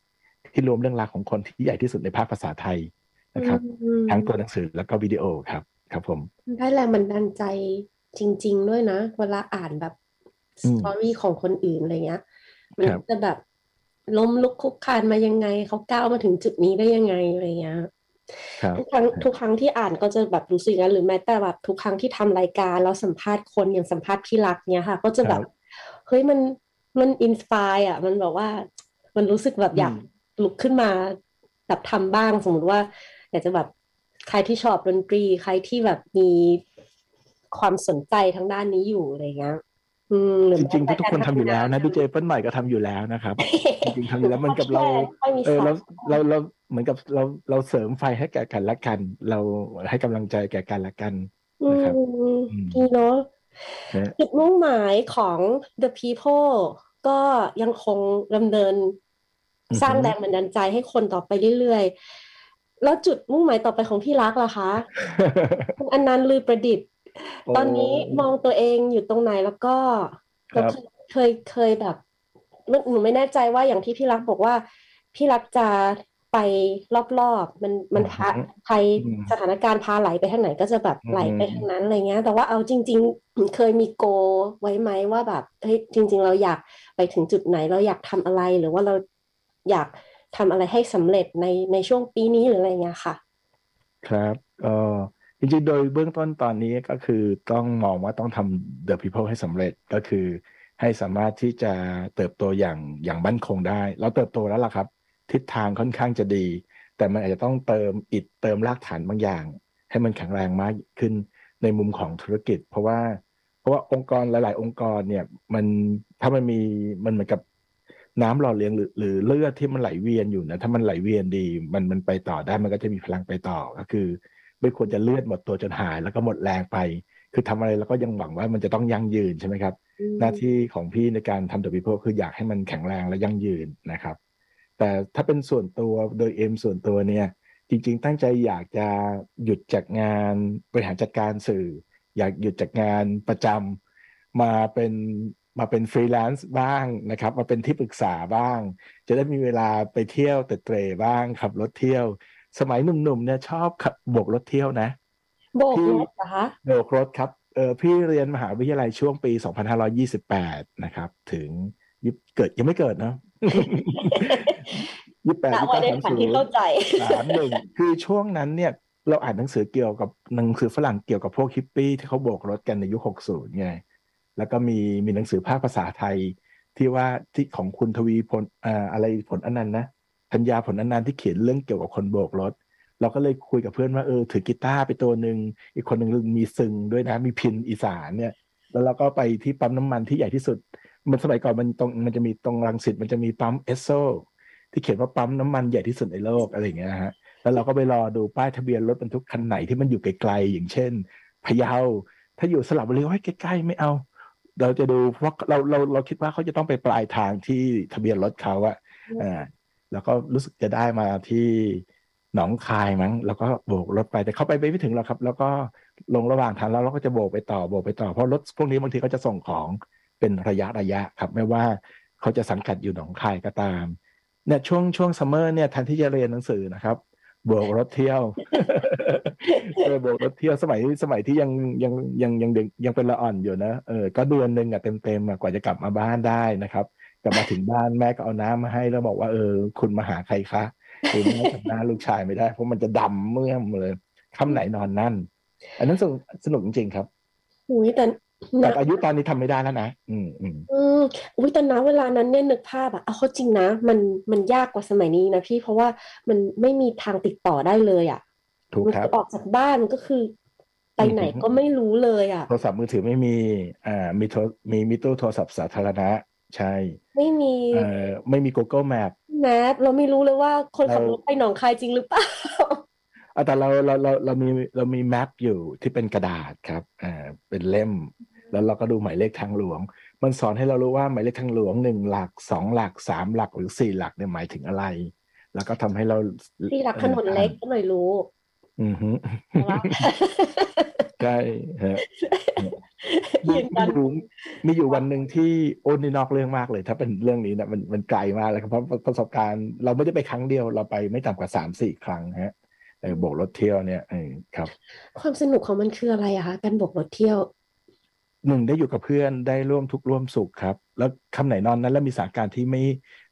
ที่รวมเรื่องราวของคนที่ใหญ่ที่สุดในภาคภาษาไทยนะครับอืมทั้งตัวหนังสือแล้วก็วิดีโอครับ ครับผม ได้แรงบันดาลใจจริง ๆ ด้วยนะ เวลาอ่านแบบอืสมตอรี่ของคนอื่นอะไรเงี้ย มันครับจะแบบล้มลุกคลุกคลานมายังไง เขาก้าวมาถึงจุดนี้ได้ยังไงอะไรเงี้ยครับทุกครั้งทุกครั้งที่อ่านก็จะแบบรู้สึกอย่างนั้นหรือแม้แต่แบบทุกครั้งที่ทำรายการแล้วสัมภาษณ์คนอย่างสัมภาษณ์พี่รักเนี้ยค่ะ ก็จะแบบเฮ้ยมัน มันอินสปายอะ มันแบบว่า มันรู้สึกแบบอยากลุกขึ้นมาแบบทำบ้างสมมติว่า อยากจะแบบใครที่ชอบดนตรี ใครที่แบบมีความสนใจทางด้านนี้อยู่อะไรเงี้ยอืมหรือจริงๆทุกคนทำอยู่แล้วนะพี่เจเปิ้ลใหม่ก็ทำอยู่แล้วนะครับ จริงๆทำอยู่แล้วมันกับเรา เออเราเราเราเหมือนกับเราเราเสริมไฟให้แก่กันและกัน เราให้กำลังใจแก่กันและกันอืนะครับมดีเนาะนะจุดมุ่งหมายของ The People ก็ยังคงดำเนินอือฮึสร้างแรงบันดาลใจให้คนต่อไปเรื่อยๆ แล้วจุดมุ่งหมายต่อไปของพี่รักล่ะคะคุณอนันต์ลือประดิษฐ์โอ้ตอนนี้มองตัวเองอยู่ตรงไหนแล้วก็ครับเราเคยเคยเคยแบบไม่หนูไม่แน่ใจว่าอย่างที่พี่รักบอกว่า พี่รักจะ ไปรอบๆ มันมันพาใครอืมสถานการณ์พาไหลไปทางไหนก็จะแบบไหลไปอืมทางนั้นอะไรเงี้ย แต่ว่าเอาจริง ๆ เคยมีโกไว้ไหมว่าแบบเฮ้ยจริง ๆ เราอยากไปถึงจุดไหนเราอยากทำอะไรหรือว่าเราอยากทำอะไรให้สำเร็จในในช่วงปีนี้หรืออะไรเงี้ยค่ะ ครับก็จริงๆ โดยเบื้องต้นตอนนี้ก็คือต้องมองว่าต้องทำ The People ให้สำเร็จก็คือให้สามารถที่จะเติบโตอย่างอย่างมั่นคงได้ เราเติบโตแล้วล่ะครับ ทิศทางค่อนข้างจะดี แต่มันอาจจะต้องเติมอิฐเติมรากฐานบางอย่าง ให้มันแข็งแรงมากขึ้นในมุมของธุรกิจ เพราะว่าเพราะว่าองค์กรหลาย ๆ องค์กรเนี่ยมันถ้ามันมีมันเหมือนกับน้ำหล่อเลี้ยงหรือหรือเลือดที่มันไหลเวียนอยู่นะถ้ามันไหลเวียนดี มันมันไปต่อได้มันก็จะมีพลังไปต่อก็คือ ไม่ควรจะเลือดหมดตัวจนหาย แล้วก็หมดแรงไป คือทำอะไรแล้วก็ยังหวังว่ามันจะต้องยั่งยืนใช่ไหมครับ หน้าที่ของพี่ในการทำ The People คืออยากให้มันแข็งแรงและยั่งยืนนะครับ แต่ถ้าเป็นส่วนตัวโดยเอ็มส่วนตัวเนี่ยจริง ๆ ตั้งใจอยากจะหยุดจากงานบริหารจัดการสื่อ อยากหยุดจากงานประจำมาเป็นมาเป็นฟรีแลนซ์บ้างนะครับ มาเป็นที่ปรึกษาบ้าง จะได้มีเวลาไปเที่ยวเตะเตรบ้างขับรถเที่ยว สมัยหนุ่มๆเนี่ยชอบขับโบกรถเที่ยวนะโบกรถเหรอคะโบกรถครับเออพี่เรียนมหาวิทยาลัยช่วงปี 2528 นะครับ ถึง ยิบเกิดยังไม่เกิดเนอะยี่แปดณยี่วัเก้ายในสามฝันศูที่นเข้าย์ใจสามหนึ่งคือช่วงนั้นเนี่ย เราอ่านหนังสือเกี่ยวกับหนังสือฝรั่งเกี่ยวกับพวกฮิปปี้ที่เขาโบกรถกันในยุค60ไงแล้วก็มีมีหนังสือภาคภาษาไทย ที่ว่าที่ของคุณทวีพลอ่าอะไรผลอนันต์นะธัญญาผลอนันต์ที่เขียนเรื่องเกี่ยวกับคนโบกรถ เราก็เลยคุยกับเพื่อนว่าเออถือกีตาร์ไปตัวหนึ่งอีกคนหนึ่งมีซึงด้วยนะมีพิณอีสานเนี่ย แล้วเราก็ไปที่ปั๊มน้ำมันที่ใหญ่ที่สุด มันสมัยก่อนมันตรงมันจะมีตรงรังสิตมันจะมีปั๊มเอสโซที่เขียนว่าปั๊มน้ำมันใหญ่ที่สุดในโลกอะไรอย่างเงี้ยนะฮะแล้วเราก็ไปรอดูป้ายทะเบียนรถบรรทุกคันไหนที่มันอยู่ไกลๆอย่างเช่นพะเยาถ้าอยู่สลับบุรีให้ใกล้ๆไม่เอา เราจะดูเพราะเราเราเราคิดว่าเขาจะต้องไปปลายทางที่ทะเบียนรถเขาอะอ่าแล้วก็รู้สึกจะได้มาที่หนองคายมั้งแล้วก็โบกรถไปแต่เขาไปไม่ถึงหรอกครับ แล้วก็ลงระหว่างทางแล้วเราก็จะโบกไปต่อโบกไปต่อเพราะรถพวกนี้บางทีเขาจะส่งของ เป็นระยะระยะครับไม่ว่าเขาจะสังกัดอยู่หนองคายก็ตามเนี่ยช่วงช่วง summer เนี่ยแทนที่จะเรียนหนังสือนะครับโบกรถเที่ยวเออโบกรถเที่ยวสมัยสมัยที่ยังยังยังยังเด็กยังเป็นละอ่อนอยู่นะเออก็เดือนหนึ่งอะเต็มเต็มกว่าจะกลับมาบ้านได้นะครับกลับมาถึงบ้านแม่ก็เอาน้ำมาให้แล้วบอกว่าเออ คุณมาหาใครคะคือแม่จำหน้าลูกชายไม่ได้ เพราะมันจะดำเมื่อมเลยค่ำไหนนอนนั่น อันนั้นสนุกสนุกจริงๆครับอุ้ยแต่ แต่นะอายุตอนนี้ทำไม่ได้แล้วนะอืมอืมอืมอุ้ยแต่นะเวลานั้นเนี่ยนึกภาพอะเอาเข้าจริงนะ มันมันยากกว่าสมัยนี้นะพี่เพราะว่ามันไม่มีทางติดต่อได้เลยอะถูกมันครับจะออกจากบ้านมันก็คือ ไปไหนอือหือก็ไม่รู้เลยอะโทรศัพท์มือถือไม่มีอ่ามีโทรมีมีตู้โทรศัพท์สาธารณะ ใช่ ไม่มีเอ่อไม่มี Google Map แมปเราไม่รู้เลยว่าคนขับเรารถไปหนองคายจริงหรือเปล่าอะแต่เราเราเราเรามีเรามีแมปอยู่ที่เป็นกระดาษครับอ่าเป็นเล่ม แล้วเราก็ดูหมายเลขทางหลวง มันสอนให้เรารู้ว่าหมายเลขทางหลวงหนึ่งหลักสองหลักสามหลักหรือสี่หลักเนี่ยหมายถึงอะไร แล้วก็ทำให้เราพี่รักถนนเล็กก็เลยรู้ อือฮึว่าใช่ฮะยืนมียันอยู่มีอยู่วันหนึ่งที่โอ้นี่นอกเรื่องมากเลย ถ้าเป็นเรื่องนี้นะมันมันไกลมากเลยครับเพราะประสบการณ์เราไม่ได้ไปครั้งเดียวเราไปไม่ต่ำกว่าสามสี่ครั้งฮะเออโบกรถเที่ยวเนี่ยเออครับ ความสนุกของมันคืออะไรอะคะการโบกรถเที่ยว หนึ่งได้อยู่กับเพื่อนได้ร่วมทุกข์ร่วมสุขครับ แล้วคำไหนนอนนั้น แล้วมีสถานการณ์ที่ไม่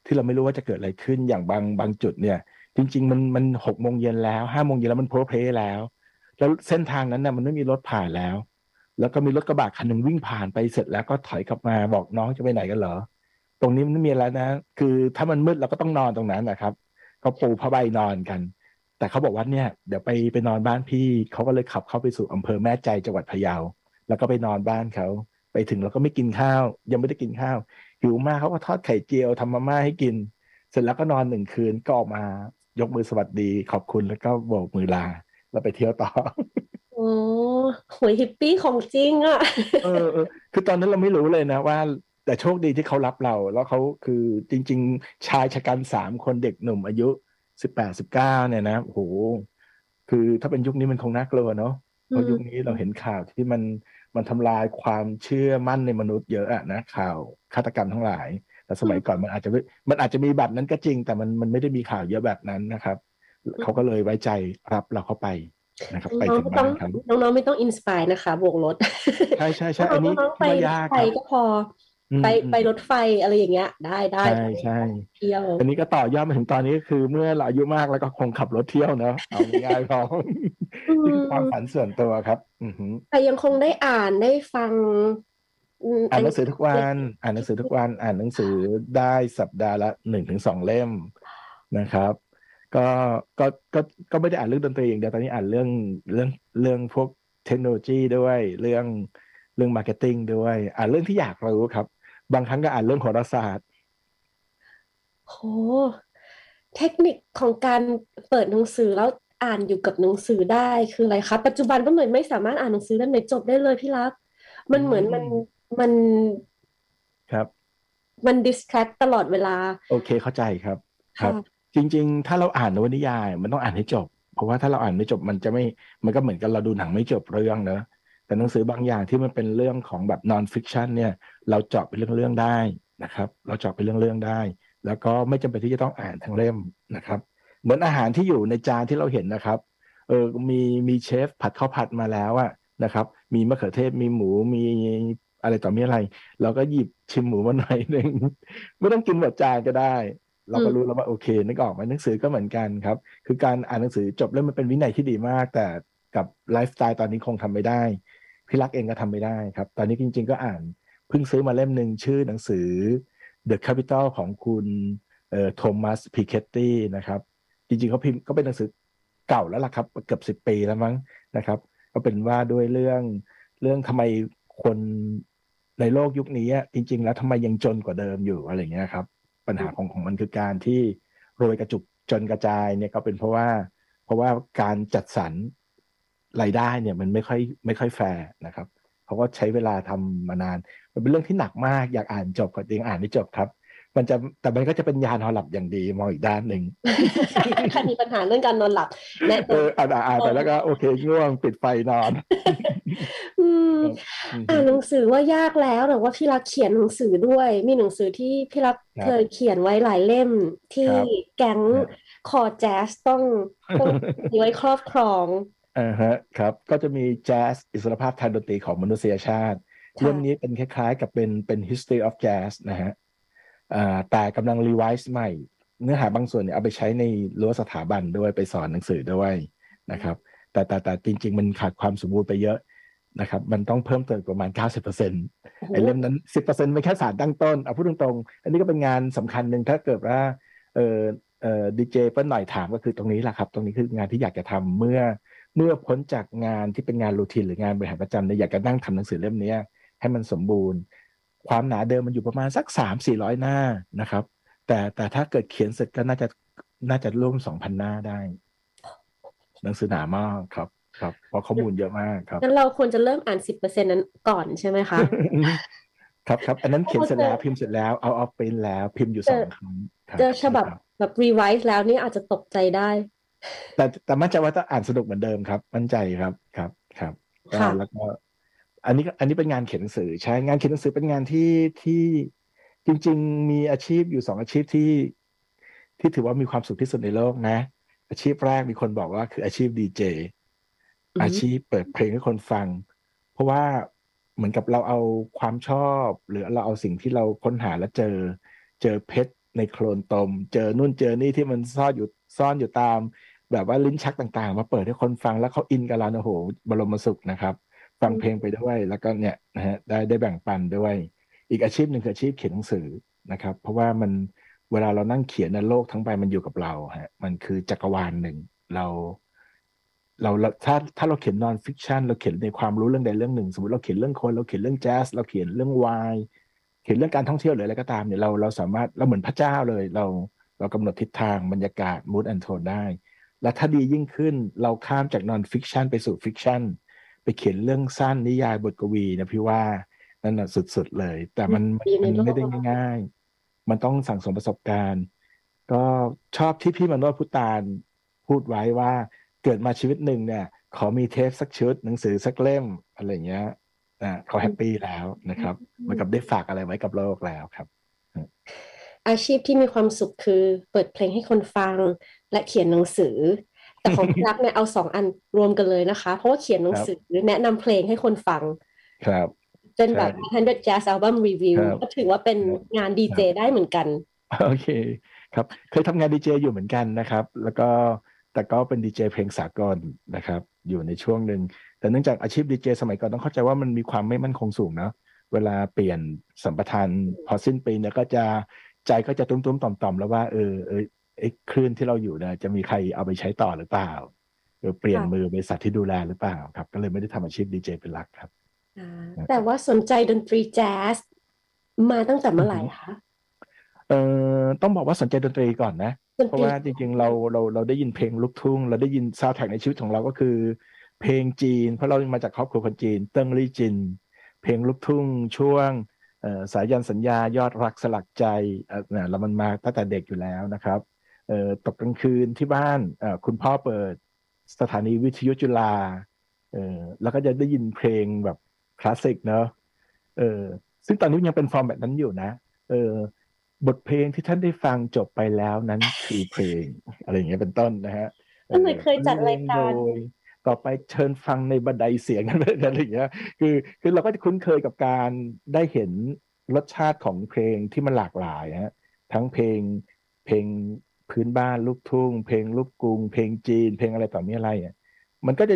ที่เราไม่รู้ว่าจะเกิดอะไรขึ้นอย่างบางบางจุดเนี่ย จริง ๆ มันมันหกโมงเย็นแล้วห้าโมงเย็นแล้วมันโพลเพลแล้ว แล้วเส้นทางนั้นน่ะมันไม่มีรถผ่านแล้ว แล้วก็มีรถกระบะคันหนึ่งวิ่งผ่านไปเสร็จแล้วก็ถอยกลับมาบอกน้องจะไปไหนกันเหรอตรงนี้มันไม่มีอะไรนะ คือถ้ามันมืดเราก็ต้องนอนตรงนั้นนะครับเขาปูผ้าใบนอนกัน แต่เขาบอกว่าเนี่ย เดี๋ยวไปไปนอนบ้านพี่เขาก็เลยขับเข้าไปสู่อำเภอแม่ใจจังหวัดพะเยา แล้วก็ไปนอนบ้านเขาไปถึงแล้วก็ไม่กินข้าว ยังไม่ได้กินข้าว หิวมากเขาก็ทอดไข่เจียวทำมาม่าให้กิน เสร็จแล้วก็นอนหนึ่งคืนก็ออกมายกมือสวัสดีขอบคุณแล้วก็โบกมือลา แล้วไปเที่ยวต่อโอ้หวยฮิปปี้ของจริงอะเออเออคือตอนนั้นเราไม่รู้เลยนะว่า แต่โชคดีที่เขารับเรา แล้วเขาคือจริง ๆ ชายชะกันสามคนเด็กหนุ่มอายุสิบแปดสิบเก้าเนี่ยนะโอ้โหคือถ้าเป็นยุคนี้มันคงน่ากลัวเนาะ เพราะยุคนี้เราเห็นข่าวที่มันมันทำลายความเชื่อมั่นในมนุษย์เยอะอะนะข่าวฆาตกรรมทั้งหลาย แต่สมัยก่อนมันอาจจะมันอาจจะมีแบบนั้นก็จริง แต่มันมันไม่ได้มีข่าวเยอะแบบนั้นนะครับเขาก็เลยไว้ใจรับเราเข้าไปนะครับไปถึงบ้านครับน้องๆไม่ต้องอินสปายนะคะบวกรถใช่ใช่ใช่อันนี้น้องๆไปไม่ยากไปครับก็พออ ไปไปรถไฟอะไรอย่างเงี้ย ได้ได้ใช่ใช่เที่ยวอันนี้ก็ต่อยอดมาถึงตอนนี้ก็คือเมื่อเราอายุมากแล้วก็คงขับรถเที่ยวเนอะเอาง่ายๆพอนี่คือความฝันส่วนตัวครับอือหือแต่ยังคงได้อ่านได้ฟังมอ่านหนังสือทุกวัน อ่านหนังสือทุกวัน อ่านหนังสือได้สัปดาห์ละหนึ่งถึงสองเล่มนะครับก็ก็ก็ก็ไม่ได้อ่านเรื่องดนตรีอย่างเดียวตอนนี้อ่านเรื่องเรื่องเรื่องพวกเทคโนโลยีด้วยเรื่องเรื่อง marketing ด้วย อ่านเรื่องที่อยากรู้ครับ บางครั้งก็อ่านเรื่องโหราศาสตร์โหเทคนิคของการเปิดหนังสือแล้วอ่านอยู่กับหนังสือได้คืออะไรคะปัจจุบันก็เหมือนไม่สามารถอ่านหนังสือเล่มไหนจบได้เลยพี่รัก มันเหมือนมันมันครับ มัน distract ตลอดเวลา โอเคเข้าใจครับ ครับค่ะจริง ๆ ถ้าเราอ่านนวนิยาย มันต้องอ่านให้จบ เพราะว่าถ้าเราอ่านไม่จบมันจะไม่มันก็เหมือนกับเราดูหนังไม่จบเรื่องเนอะแต่หนังสือบางอย่างที่มันเป็นเรื่องของแบบ non-fiction เนี่ย เราเจาะเป็นเรื่องๆได้นะครับ เราเจาะเป็นเรื่องๆได้ แล้วก็ไม่จำเป็นที่จะต้องอ่านทั้งเล่มนะครับ เหมือนอาหารที่อยู่ในจานที่เราเห็นนะครับเออมีมีเชฟผัดข้าวผัดมาแล้วอะนะครับ มีมะเขือเทศมีหมูมีอะไรต่อมีอะไร เราก็หยิบชิมหมูมาหน่อยหนึ่งไม่ต้องกินหมดจานก็ได้ เราก็รู้แล้วว่าโอเค นึกออกไหมหนังสือก็เหมือนกันครับ คือการอ่านหนังสือจบแล้วมันเป็นวินัยที่ดีมาก แต่กับไลฟ์สไตล์ตอนนี้คงทำไม่ได้พี่รักเองก็ทำไม่ได้ครับ ตอนนี้จริง ๆ ก็อ่าน พิ่งซื้อมาเล่มหนึ่งชื่อหนังสือ The Capital ของคุณโทมัสพีเคตตี้นะครับ จริงๆเขาพิมพ์ก็เป็นหนังสือเก่าแล้วล่ะครับ เกือบสิบปีแล้วมั้งนะครับ ก็เป็นว่าด้วยเรื่องเรื่องทำไมคนในโลกยุคนี้อะจริง ๆ แล้วทำไมยังจนกว่าเดิมอยู่อะไรเงี้ยครับ ปัญหาของของมันคือการที่โรยกระจุกจนกระจายเนี่ยก็เป็นเพราะว่า เพราะว่าการจัดสรรรายได้เนี่ยมันไม่ค่อยไม่ค่อยแฟร์นะครับเขาก็ใช้เวลาทำมานาน มันเป็นเรื่องที่หนักมากอยากอ่านจบก็จริงอ่านไม่จบครับ มันจะแต่มันก็จะเป็นยานอนหลับอย่างดีมองอีกด้านหนึ่งใครมีปัญหาเรื่องการนอนหลับแนะเอออ่านอ่านอ่านไปแล้วก็โอเคง่วงปิดไฟนอนอืมอืมอ่านหนังสือว่ายากแล้วแต่ว่าพี่รักเขียนหนังสือด้วย มีหนังสือที่พี่รักครับเคยเขียนไว้หลายเล่มที่ครับแก๊งครับคอแจ๊สต้องต้องมีไว้ครอบครองอ่าฮะครับ ก็จะมีแจ๊สอิสรภาพทางดนตรีของมนุษยชาติค่ะ เรื่องนี้เป็นคล้ายๆ กับเป็นเป็น history of jazz นะฮะอ่าแต่กำลัง revise ใหม่ เนื้อหาบางส่วนเนี่ยเอาไปใช้ในรั้วสถาบันด้วยไปสอนหนังสือด้วยนะครับ แต่แต่แต่จริง ๆ มันขาดความสมบูรณ์ไปเยอะนะครับ มันต้องเพิ่มเติมประมาณ 90%ไอ้เล่มนั้น 10%เป็นแค่สารตั้งต้นเอาพูดตรงๆ อันนี้ก็เป็นงานสำคัญหนึ่งถ้าเกิดว่าเออเออดีเจเปิ้ลหน่อยถามก็คือตรงนี้แหละครับ ตรงนี้คืองานที่อยากจะทำเมื่อเมื่อพ้นจากงานที่เป็นงาน routine หรืองานบริหารประจำเนี่ยอยากจะนั่งทำหนังสือเล่มเนี้ย ให้มันสมบูรณ์ ความหนาเดิมมันอยู่ประมาณสักสามสี่ร้อยหน้านะครับ แต่แต่ถ้าเกิดเขียนเสร็จก็น่าจะน่าจะร่วมสองพันหน้าได้ หนังสือหนามากครับครับเพราะข้อมูลเยอะมากครับงั้นเราควรจะเริ่มอ่านสิบเปอร์เซ็นนั้นก่อนใช่ไหมคะครับครับอันนั้นเขียนเสร็จแล้วพิมพ์เสร็จแล้ว out of print แล้วพิมพ์อยู่สองครั้งครับเจอฉบับครับแบบ revise แล้วนี่อาจจะตกใจได้ แต่แต่มั่นใจว่าถ้าอ่านสนุกเหมือนเดิมครับ มั่นใจครับครับครับก็ค่ะแล้วก็ อันนี้ก็อันนี้เป็นงานเขียนหนังสือใช่งานเขียนหนังสือเป็นงานที่ที่จริง ๆ มีอาชีพอยู่สองอาชีพที่ ที่ถือว่ามีความสุขที่สุดในโลกนะ อาชีพแรกมีคนบอกว่าคืออาชีพดีเจอืมอาชีพเปิดเพลงให้คนฟัง เพราะว่าเหมือนกับเราเอาความชอบ หรือเราเอาสิ่งที่เราค้นหาแล้วเจอ เจอเพชรในโคลนตม เจอนู่นเจอนี่ที่มันซ่อนอยู่ซ่อนอยู่ตาม แบบว่าลิ้นชักต่างๆ มาเปิดให้คนฟังแล้วเขาอินกับเราโอ้โหบรมสุขนะครับ ฟังเพลงไปด้วย แล้วก็เนี่ยนะฮะได้ได้แบ่งปันด้วย อีกอาชีพหนึ่งคืออาชีพเขียนหนังสือนะครับ เพราะว่ามันเวลาเรานั่งเขียนในโลกทั้งใบมันอยู่กับเราฮะมันคือจักรวาลหนึ่งเราเราถ้าถ้าเราเขียนนอนฟิกชันเราเขียนในความรู้เรื่องใดเรื่องหนึ่ง สมมติเราเขียนเรื่องคนเราเขียนเรื่องแจ๊สเราเขียนเรื่องวายเขียนเรื่องการท่องเที่ยวหรืออะไรก็ตามเนี่ยเราเราสามารถเราเหมือนพระเจ้าเลย เราเรากำหนดทิศทางบรรยากาศ mood and tone ได้ และถ้าดียิ่งขึ้นเราข้ามจาก non-fiction ไปสู่ fiction ไปเขียนเรื่องสั้นนิยายบทกวีนะพี่ว่านั่นสุดๆเลย แต่มันมันไม่ได้ง่าย ๆ มันต้องสั่งสมประสบการณ์ ก็ชอบที่พี่มาโนช พุฒตาลพูดไว้ว่าเกิดมาชีวิตหนึ่งเนี่ย ขอมีเทปสักชุด หนังสือสักเล่มอะไรเงี้ยอ่าเขา happy แล้วนะครับเหมือนกับได้ฝากอะไรไว้กับโลกแล้วครับ อาชีพที่มีความสุขคือเปิดเพลงให้คนฟังและเขียนหนังสือ แต่ของรักเนี่ยเอาสองอันรวมกันเลยนะคะ เพราะว่าเขียนหนังสือแนะนำเพลงให้คนฟัง ครับเป็นแบบ100 Jazz Album Review ก็ถือว่าเป็นงานดีเจได้เหมือนกัน โอเคครับ เคยทำงานดีเจอยู่เหมือนกันนะครับ แล้วก็แต่ก็เป็นดีเจเพลงสากลนะครับ อยู่ในช่วงหนึ่ง แต่เนื่องจากอาชีพดีเจสมัยก่อนต้องเข้าใจว่ามันมีความไม่มั่นคงสูงนะเวลาเปลี่ยนสัมปทานพอสิ้นปีเนี่ยก็จะใจก็จะตุ้มๆต่อมๆ แล้วว่าเออเออไอ้ คลื่นที่เราอยู่เนี่ยจะมีใครเอาไปใช้ต่อหรือเปล่าหรือเปลี่ยนมือบริษัทที่ดูแลหรือเปล่าครับ ก็เลยไม่ได้ทำอาชีพดีเจเป็นหลักครับแต่ว่าสนใจดนตรีแจ๊สมาตั้งแต่เมื่อไหร่คะเอ่อต้องบอกว่าสนใจดนตรีก่อนนะ เพราะว่าจริงๆเราเราเราได้ยินเพลงลูกทุ่ง เราได้ยินซาวด์แท็กในชีวิตของเราก็คือ เพลงจีน เพราะเรามาจากครอบครัวคนจีน เติ้งลี่จวิน เพลงลูกทุ่ง ช่วงสายัณห์ สัญญายอดรักสลักใจเนี่ยเรามันมาตั้งแต่เด็กอยู่แล้วนะครับ ตกกลางคืนที่บ้านคุณพ่อเปิดสถานีวิทยุจุฬาแล้วก็จะได้ยินเพลงแบบคลาสสิกเนาะซึ่งตอนนี้ยังเป็นฟอร์มแบบนั้นอยู่นะบทเพลงที่ท่านได้ฟังจบไปแล้วนั้นคือเพลงอะไรอย่างเงี้ยเป็นต้นนะฮะท่านเคยจัดรายการต่อไปเชิญฟังในบันไดเสียงอะไรอย่างเงี้ยคือคือเราก็จะคุ้นเคยกับการได้เห็นรสชาติของเพลงที่มันหลากหลายฮะทั้งเพลงเพลง พื้นบ้านลูกทุ่ง เพลงลูกกรุง เพลงจีน เพลงอะไรต่อมีอะไรอะมันก็จะ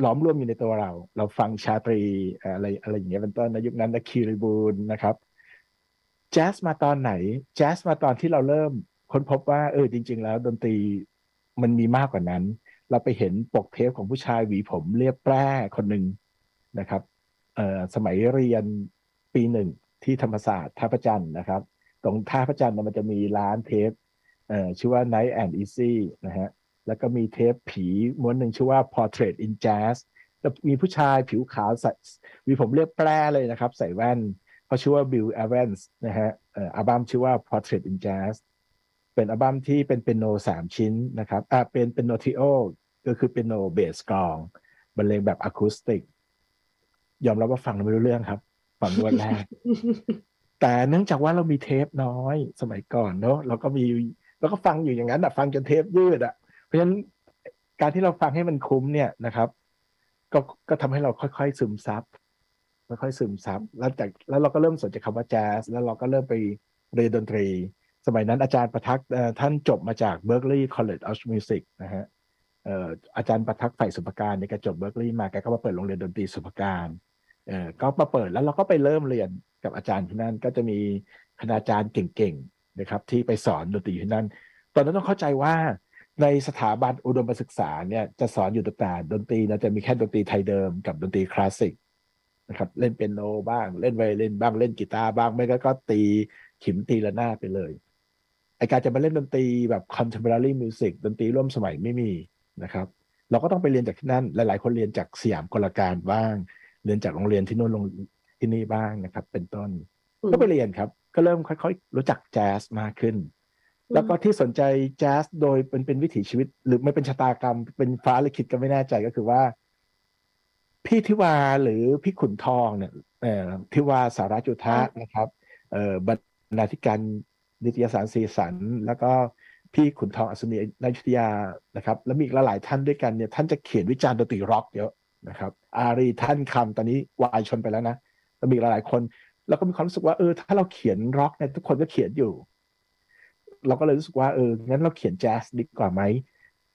หลอมรวมอยู่ในตัวเรา เราฟังชาตรีอะไรอะไรอย่างเงี้ยเป็นต้นในยุคนั้นนะคีรีบูลนะครับแจ๊สมาตอนไหนแจ๊สมาตอนที่เราเริ่มค้นพบว่าเออจริง ๆ แล้วดนตรีมันมีมากกว่านั้น เราไปเห็นปกเทปของผู้ชายหวีผมเรียบแปร่คนหนึ่งนะครับเอ่อสมัยเรียนปีหนึ่งที่ธรรมศาสตร์ท่าพระจันทร์นะครับ ตรงท่าพระจันทร์มันจะมีร้านเทป ชื่อว่า Night and Easy นะฮะแล้วก็มีเทปผีม้วนหนึ่งชื่อว่า Portrait in Jazz จะมีผู้ชายผิวขาวใส่วีผมเรียบแปร่เลยนะครับ ใส่แว่นเขาชื่อว่า Bill Evans นะฮะอัลบั้มชื่อว่า Portrait in Jazz เป็นอัลบั้มที่เป็นเป็นโนสามชิ้นนะครับอ่าเป็นเป็นโนทิโอก็คือเป็นโนเบสกลองบรรเลงแบบอะคูสติก ยอมรับว่าฟังไม่รู้เรื่องครับฟังวันแรกแต่เนื่องจากว่าเรามีเทปน้อยสมัยก่อนเนาะเราก็มี เราก็ฟังอยู่อย่างนั้นอะฟังจนเทปยืดอะ เพราะฉะนั้นการที่เราฟังให้มันคุ้มเนี่ยนะครับ ก็ก็ทำให้เราค่อยๆซึมซับค่อยๆซึมซับแล้วจากแล้วเราก็เริ่มสนใจคำว่าแจ๊สแล้วเราก็เริ่มไปเรียนดนตรี สมัยนั้นอาจารย์ประทักษ์ท่านจบมาจาก Berkeley College of Music นะฮะอาจารย์ประทักษ์ฝ่ายสุภการในกระจบเบิร์กลีย์มาแกก็มาเปิดโรงเรียนดนตรีสุภการเออก็มาเปิดแล้วเราก็ไปเริ่มเรียนกับอาจารย์ที่นั่นก็จะมีคณาจารย์เก่ง นะครับที่ไปสอนดนตรีที่นั่น ตอนนั้นต้องเข้าใจว่าในสถาบันอุดมศึกษาเนี่ยจะสอนอยู่แต่ดนตรีนะจะมีแค่ดนตรีไทยเดิมกับดนตรีคลาสสิกนะครับเล่นเปียโนบ้างเล่นไวโอลินบ้างเล่นกีตาร์บ้างไม่ก็ก็ตีขิมตีละนาไปเลยไอการจะมาเล่นดนตรีแบบ contemporary music ดนตรีร่วมสมัยไม่มีนะครับ เราก็ต้องไปเรียนจากที่นั่นหลาย ๆ คนเรียนจากสยามกลการบ้าง เรียนจากโรงเรียนที่นู่นลงที่นี่บ้างนะครับ เป็นต้นก็ไปเรียนครับ ก็เริ่มค่อยๆ รู้จักแจ๊สมากขึ้น แล้วก็ที่สนใจแจ๊สโดยเป็นเป็นวิถีชีวิต หรือไม่เป็นชะตากรรม เป็นฟ้าลิขิตก็ไม่แน่ใจก็คือว่า พี่ทิวาหรือพี่ขุนทองเนี่ยเอ่อทิวาสาราจุทะนะครับเอ่อบรรณาธิการนิตยสารสีสัน แล้วก็พี่ขุนทองอัศนีนายุทธยานะครับ แล้วมีอีกหลายท่านด้วยกันเนี่ยท่านจะเขียนวิจารณ์ดนตรีร็อกเยอะนะครับ อารีท่านคำตอนนี้วายชนไปแล้วนะแล้วมีหลายๆคน แล้วก็มีความรู้สึกว่าเออถ้าเราเขียนร็อกเนี่ยทุกคนก็เขียนอยู่ เราก็เลยรู้สึกว่าเอองั้นเราเขียนแจ๊สดีกว่าไหม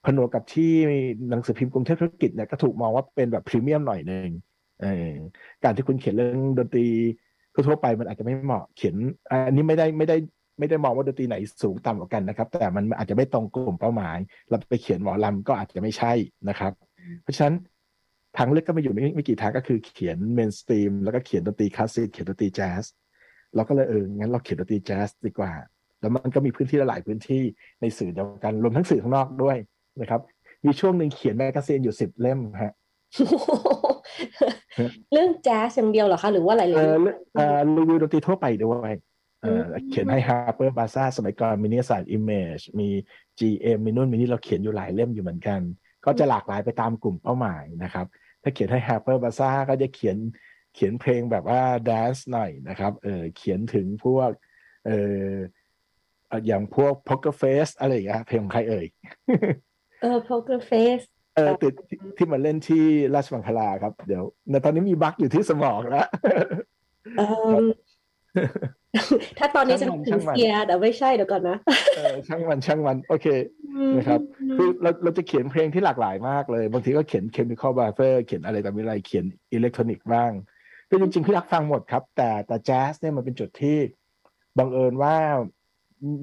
ผนวกกับที่หนังสือพิมพ์กรุงเทพธุรกิจเนี่ยก็ถูกมองว่าเป็นแบบพรีเมียมหน่อยหนึ่งออการที่คุณเขียนเรื่องดนตรีทั่วไปมันอาจจะไม่เหมาะเขียนอันนี้ไม่ได้ไม่ได้ไม่ได้มองว่าดนตรีไหนสูงต่ำกว่ากันนะครับ แต่มันอาจจะไม่ตรงกลุ่มเป้าหมาย เราไปเขียนหมอลำก็อาจจะไม่ใช่นะครับ เพราะฉะนั้น ทางเลือกก็ไม่อยู่ไม่ไม่กี่ทางก็คือเขียน mainstream แล้วก็เขียนดนตรีคลาสสิกเขียนดนตรีแจ๊สเราก็เลยเอองั้นเราเขียนดนตรีแจ๊สดีกว่า แล้วมันก็มีพื้นที่หลายพื้นที่ในสื่อเดียวกันรวมทั้งสื่อข้างนอกด้วยนะครับ มีช่วงหนึ่งเขียน magazine อยู่สิบเล่มฮะเรื่องแจ๊สอย่างเดียวเหรอคะ หรือว่าหลายเอๆอเรื่องเอ่อรีวิวดนตรีทั่วไปด้วยเอออืมเขียนให้ Harper Bazaar สมัยก่อนมีนิยสาร Image มี GM มีนู่นมีนี่เราเขียนอยู่หลายเล่มอยู่เหมือนกัน ก็จะหลากหลายไปตามกลุ่มเป้าหมายนะครับ ถ้าเขียนให้ Harper Bazaar ก็จะเขียนเขียนเพลงแบบว่า dance หน่อยนะครับเออเขียนถึงพวกเออเอ่ออย่างพวก Poker Face อะไรอย่างเงี้ยเพลงของใครเอ่ยเออ poker face เออติดที่ที่มาเล่นที่ราชมังคลาครับ เดี๋ยวในตอนนี้มีบั๊กอยู่ที่สมองแล้วเออ ถ้าตอนนี้จะช่างมันถึงช่างมันเสียแต่ไม่ใช่เดี๋ยวก่อนนะเออช่างมันช่างมัน โอเคนะครับคือเราเราจะเขียนเพลงที่หลากหลายมากเลย บางทีก็เขียน chemical buffer เขียนอะไรต่อมีอะไรเขียนอิเล็กทรอนิกส์บ้างคือจริงๆพี่รักฟังหมดครับ แต่แต่แจ๊สเนี่ยมันเป็นจุดที่บังเอิญว่า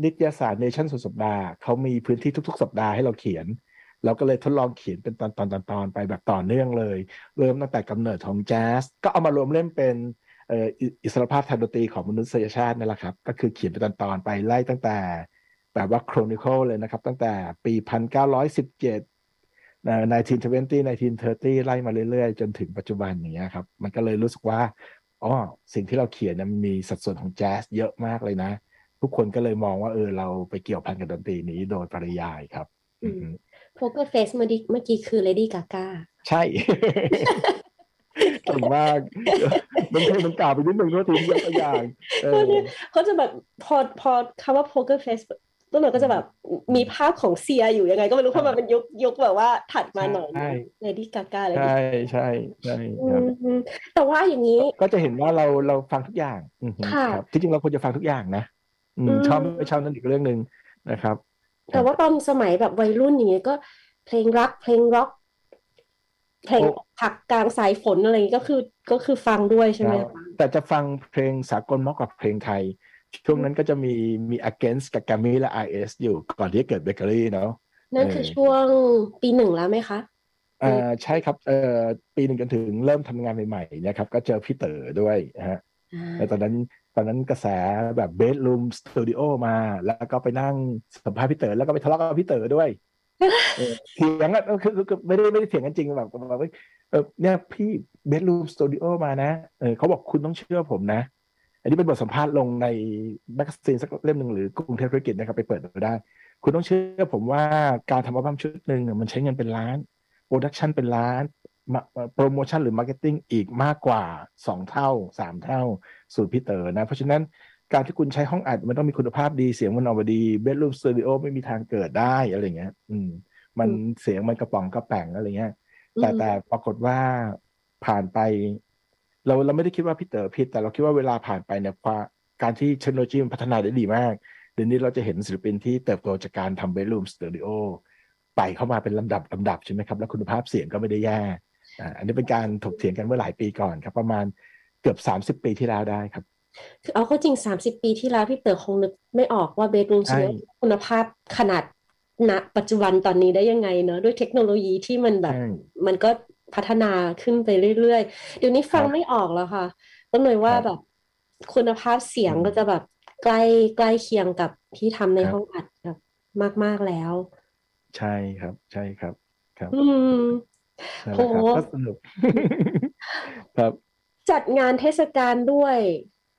นิตยสารเนชั่นสุดสัปดาห์เขามีพื้นที่ทุก ๆ สัปดาห์ให้เราเขียนเราก็เลยทดลองเขียนเป็นตอนตอนตอนตอนไปแบบต่อเนื่องเลย เริ่มตั้งแต่กำเนิดของแจ๊สก็เอามารวมเล่มเป็นเอ่ออิอิสรภาพทางดนตรีของมนุษยชาตินั่นแหละครับ ก็คือเขียนเป็นตอนตอนไปไล่ตั้งแต่แบบว่า chronicle เลยนะครับ ตั้งแต่ปี 1917นะ1920 1930 ไล่มาเรื่อยๆ จนถึงปัจจุบันอย่างเงี้ยครับ มันก็เลยรู้สึกว่าอ๋อสิ่งที่เราเขียนเนยมันมีสัดส่วนของแจ๊สเยอะมากเลยนะ ทุกคนก็เลยมองว่าเออเราไปเกี่ยวพันกับดนตรีนี้โดยปริยายครับอืมอือฮึ poker face เมื่อกี้เมื่อกี้คือ Lady Gaga ใช่ เก่งมากมันเพลงมันกล่าวไปนิดนึงก็ทียกตัวอย่างเออเขาจะแบบพอพอคำว่า poker face ต้นหน่อยก็จะแบบมีภาพของเซียอยู่ยังไง ก็ไม่รู้เพราะมันเป็นยุคยุคแบบว่าถัดมาหน่อยใช่ Lady Gaga เลยใช่ใช่ใช่อืครับมแต่ว่าอย่างนี้ ก็จะเห็นว่าเราเราฟังทุกอย่างอือฮึค่ะครับที่จริงเราควรจะฟังทุกอย่างนะอืมอืมชอบไม่ชอบนั่นอีกเรื่องหนึ่งนะครับ แต่ว่าตอนสมัยแบบวัยรุ่นอย่างเงี้ยก็เพลงรักเพลงร็อก เพลงโอ้ผักกลางสายฝนอะไรอย่างงี้ก็คือก็คือฟังด้วยใช่ไหมแล้วคะแต่จะฟังเพลงสากลมากกว่าเพลงไทย ช่วงนั้นก็จะมีมี against กับ g a m m y และ RS อยู่ก่อนที่จะเกิดเบเกอรี่เนาะนั่นคือเออช่วงปีหนึ่งแล้วไหมคะอ่าใช่ครับเอ่อปีหนึ่งจนถึงเริ่มทำงานใหม่ๆเนะครับ ก็เจอพี่เต๋อด้วยนะฮะอ่าแล้วตอนนั้นตอนนั้นกระแสแบบเบส o ูมสตูดิโอมา แล้วก็ไปนั่งสัมภาษณ์พี่เต๋อแล้วก็ไปทะเลาะกับพี่เต๋อด้วย เถียงกันเออคือคือคือไม่ได้ไม่ได้เถียงกันจริงแบบแบบว่าเออเนี่ยพี่เบส o ูมสตูดิโอมานะเออเขาบอกคุณต้องเชื่อผมนะ อันนี้เป็นบทสัมภาษณ์ลงใน magazine สักเล่มหนึ่งหรือกรุงเทพธุรกิจนะครับไปเปิดดูได้ คุณต้องเชื่อผมว่าการทำอัลบั้มชุดหนึ่งมันใช้เงินเป็นล้าน production เป็นล้านโปรโมชั่นหรือ marketing อีกมากกว่าสองเท่าสามเท่า สูตรพี่เต๋อนะ เพราะฉะนั้น การที่คุณใช้ห้องอัดมันต้องมีคุณภาพดีเสียงมันออกมาดี bedroom studio ไม่มีทางเกิดได้อะไรเงี้ย อืม มันเสียงมันกระป๋องกระแป่งอะไรเงี้ย แต่อืมแต่ปรากฏว่าผ่านไป เราเราไม่ได้คิดว่าพี่เต๋อผิด แต่เราคิดว่าเวลาผ่านไปเนี่ยความการที่เทคโนโลยีมันพัฒนาได้ดีมาก เดี๋ยวนี้เราจะเห็นศิลปินที่เติบโตจากการทำ bedroom studioไปเข้ามาเป็นลำดับลำดับใช่ไหมครับ แล้วคุณภาพเสียงก็ไม่ได้แย่อ่าอันนี้เป็นการถกเถียงกันเมื่อหลายปีก่อนครับ ประมาณเกือบสามสิบปีที่แล้วได้ครับ คือเอาก็จริงสามสิบปีที่แล้วพี่เต๋อคงนึกไม่ออกว่าเบดรูมใช่สคุณภาพขนาดณปัจจุบันตอนนี้ได้ยังไงเนอะด้วยเทคโนโลยีที่มันแบบใช่มันก็พัฒนาขึ้นไปเรื่อยๆ เดี๋ยวนี้ฟังครับไม่ออกแล้วค่ะ ก็เลยว่าครับแบบคุณภาพเสียงอืมก็จะแบบใกล้ใกล้เคียงกับที่ทำในครับห้องอัดแบบมาก ๆแล้ว ใช่ครับ ใช่ครับ ครับ อืมนั่นแหละครับโหก็สนุกครับ จัดงานเทศกาลด้วย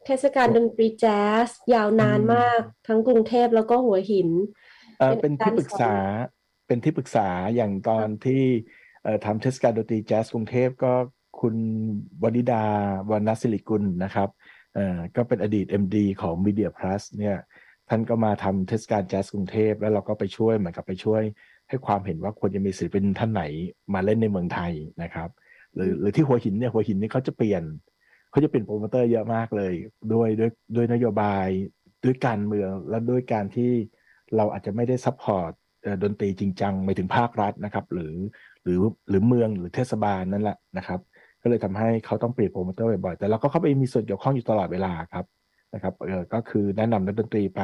เทศกาลดนตรีแจ๊สยาวนานอืมมาก ทั้งกรุงเทพแล้วก็หัวหินเอ่อเป็เป็นนการที่ปรึกษาเป็นที่ปรึกษาอย่างตอนที่เอ่อทำเทศกาลดนตรีแจ๊สกรุงเทพก็คุณวนิดาวรรณศิริกุลนะครับเอ่อก็เป็นอดีต MD ของ Media Plus เนี่ยท่านก็มาทำเทศกาลแจ๊สกรุงเทพแล้วเราก็ไปช่วยเหมือนกับไปช่วยให้ความเห็นว่าควรจะมีศิลปินท่านไหนมาเล่นในเมืองไทยนะครับ หรือหรือที่หัวหินเนี่ยหัวหินนี่เขาจะเปลี่ยน เขาจะเปลี่ยนโปรโมเตอร์เยอะมากเลยด้วยด้วยด้วยนโยบายด้วยการเมืองและด้วยการที่เราอาจจะไม่ได้ support ดนตรีจริงจังไปถึงภาครัฐนะครับ หรือหรือหรือเมืองหรือเทศบาลนั่นแหละนะครับ ก็เลยทำให้เขาต้องเปลี่ยนโปรโมเตอร์บ่อยๆแต่เราก็เข้าไปมีส่วนเกี่ยวข้องอยู่ตลอดเวลาครับนะครับเออก็คือแนะนำนักดนตรีไป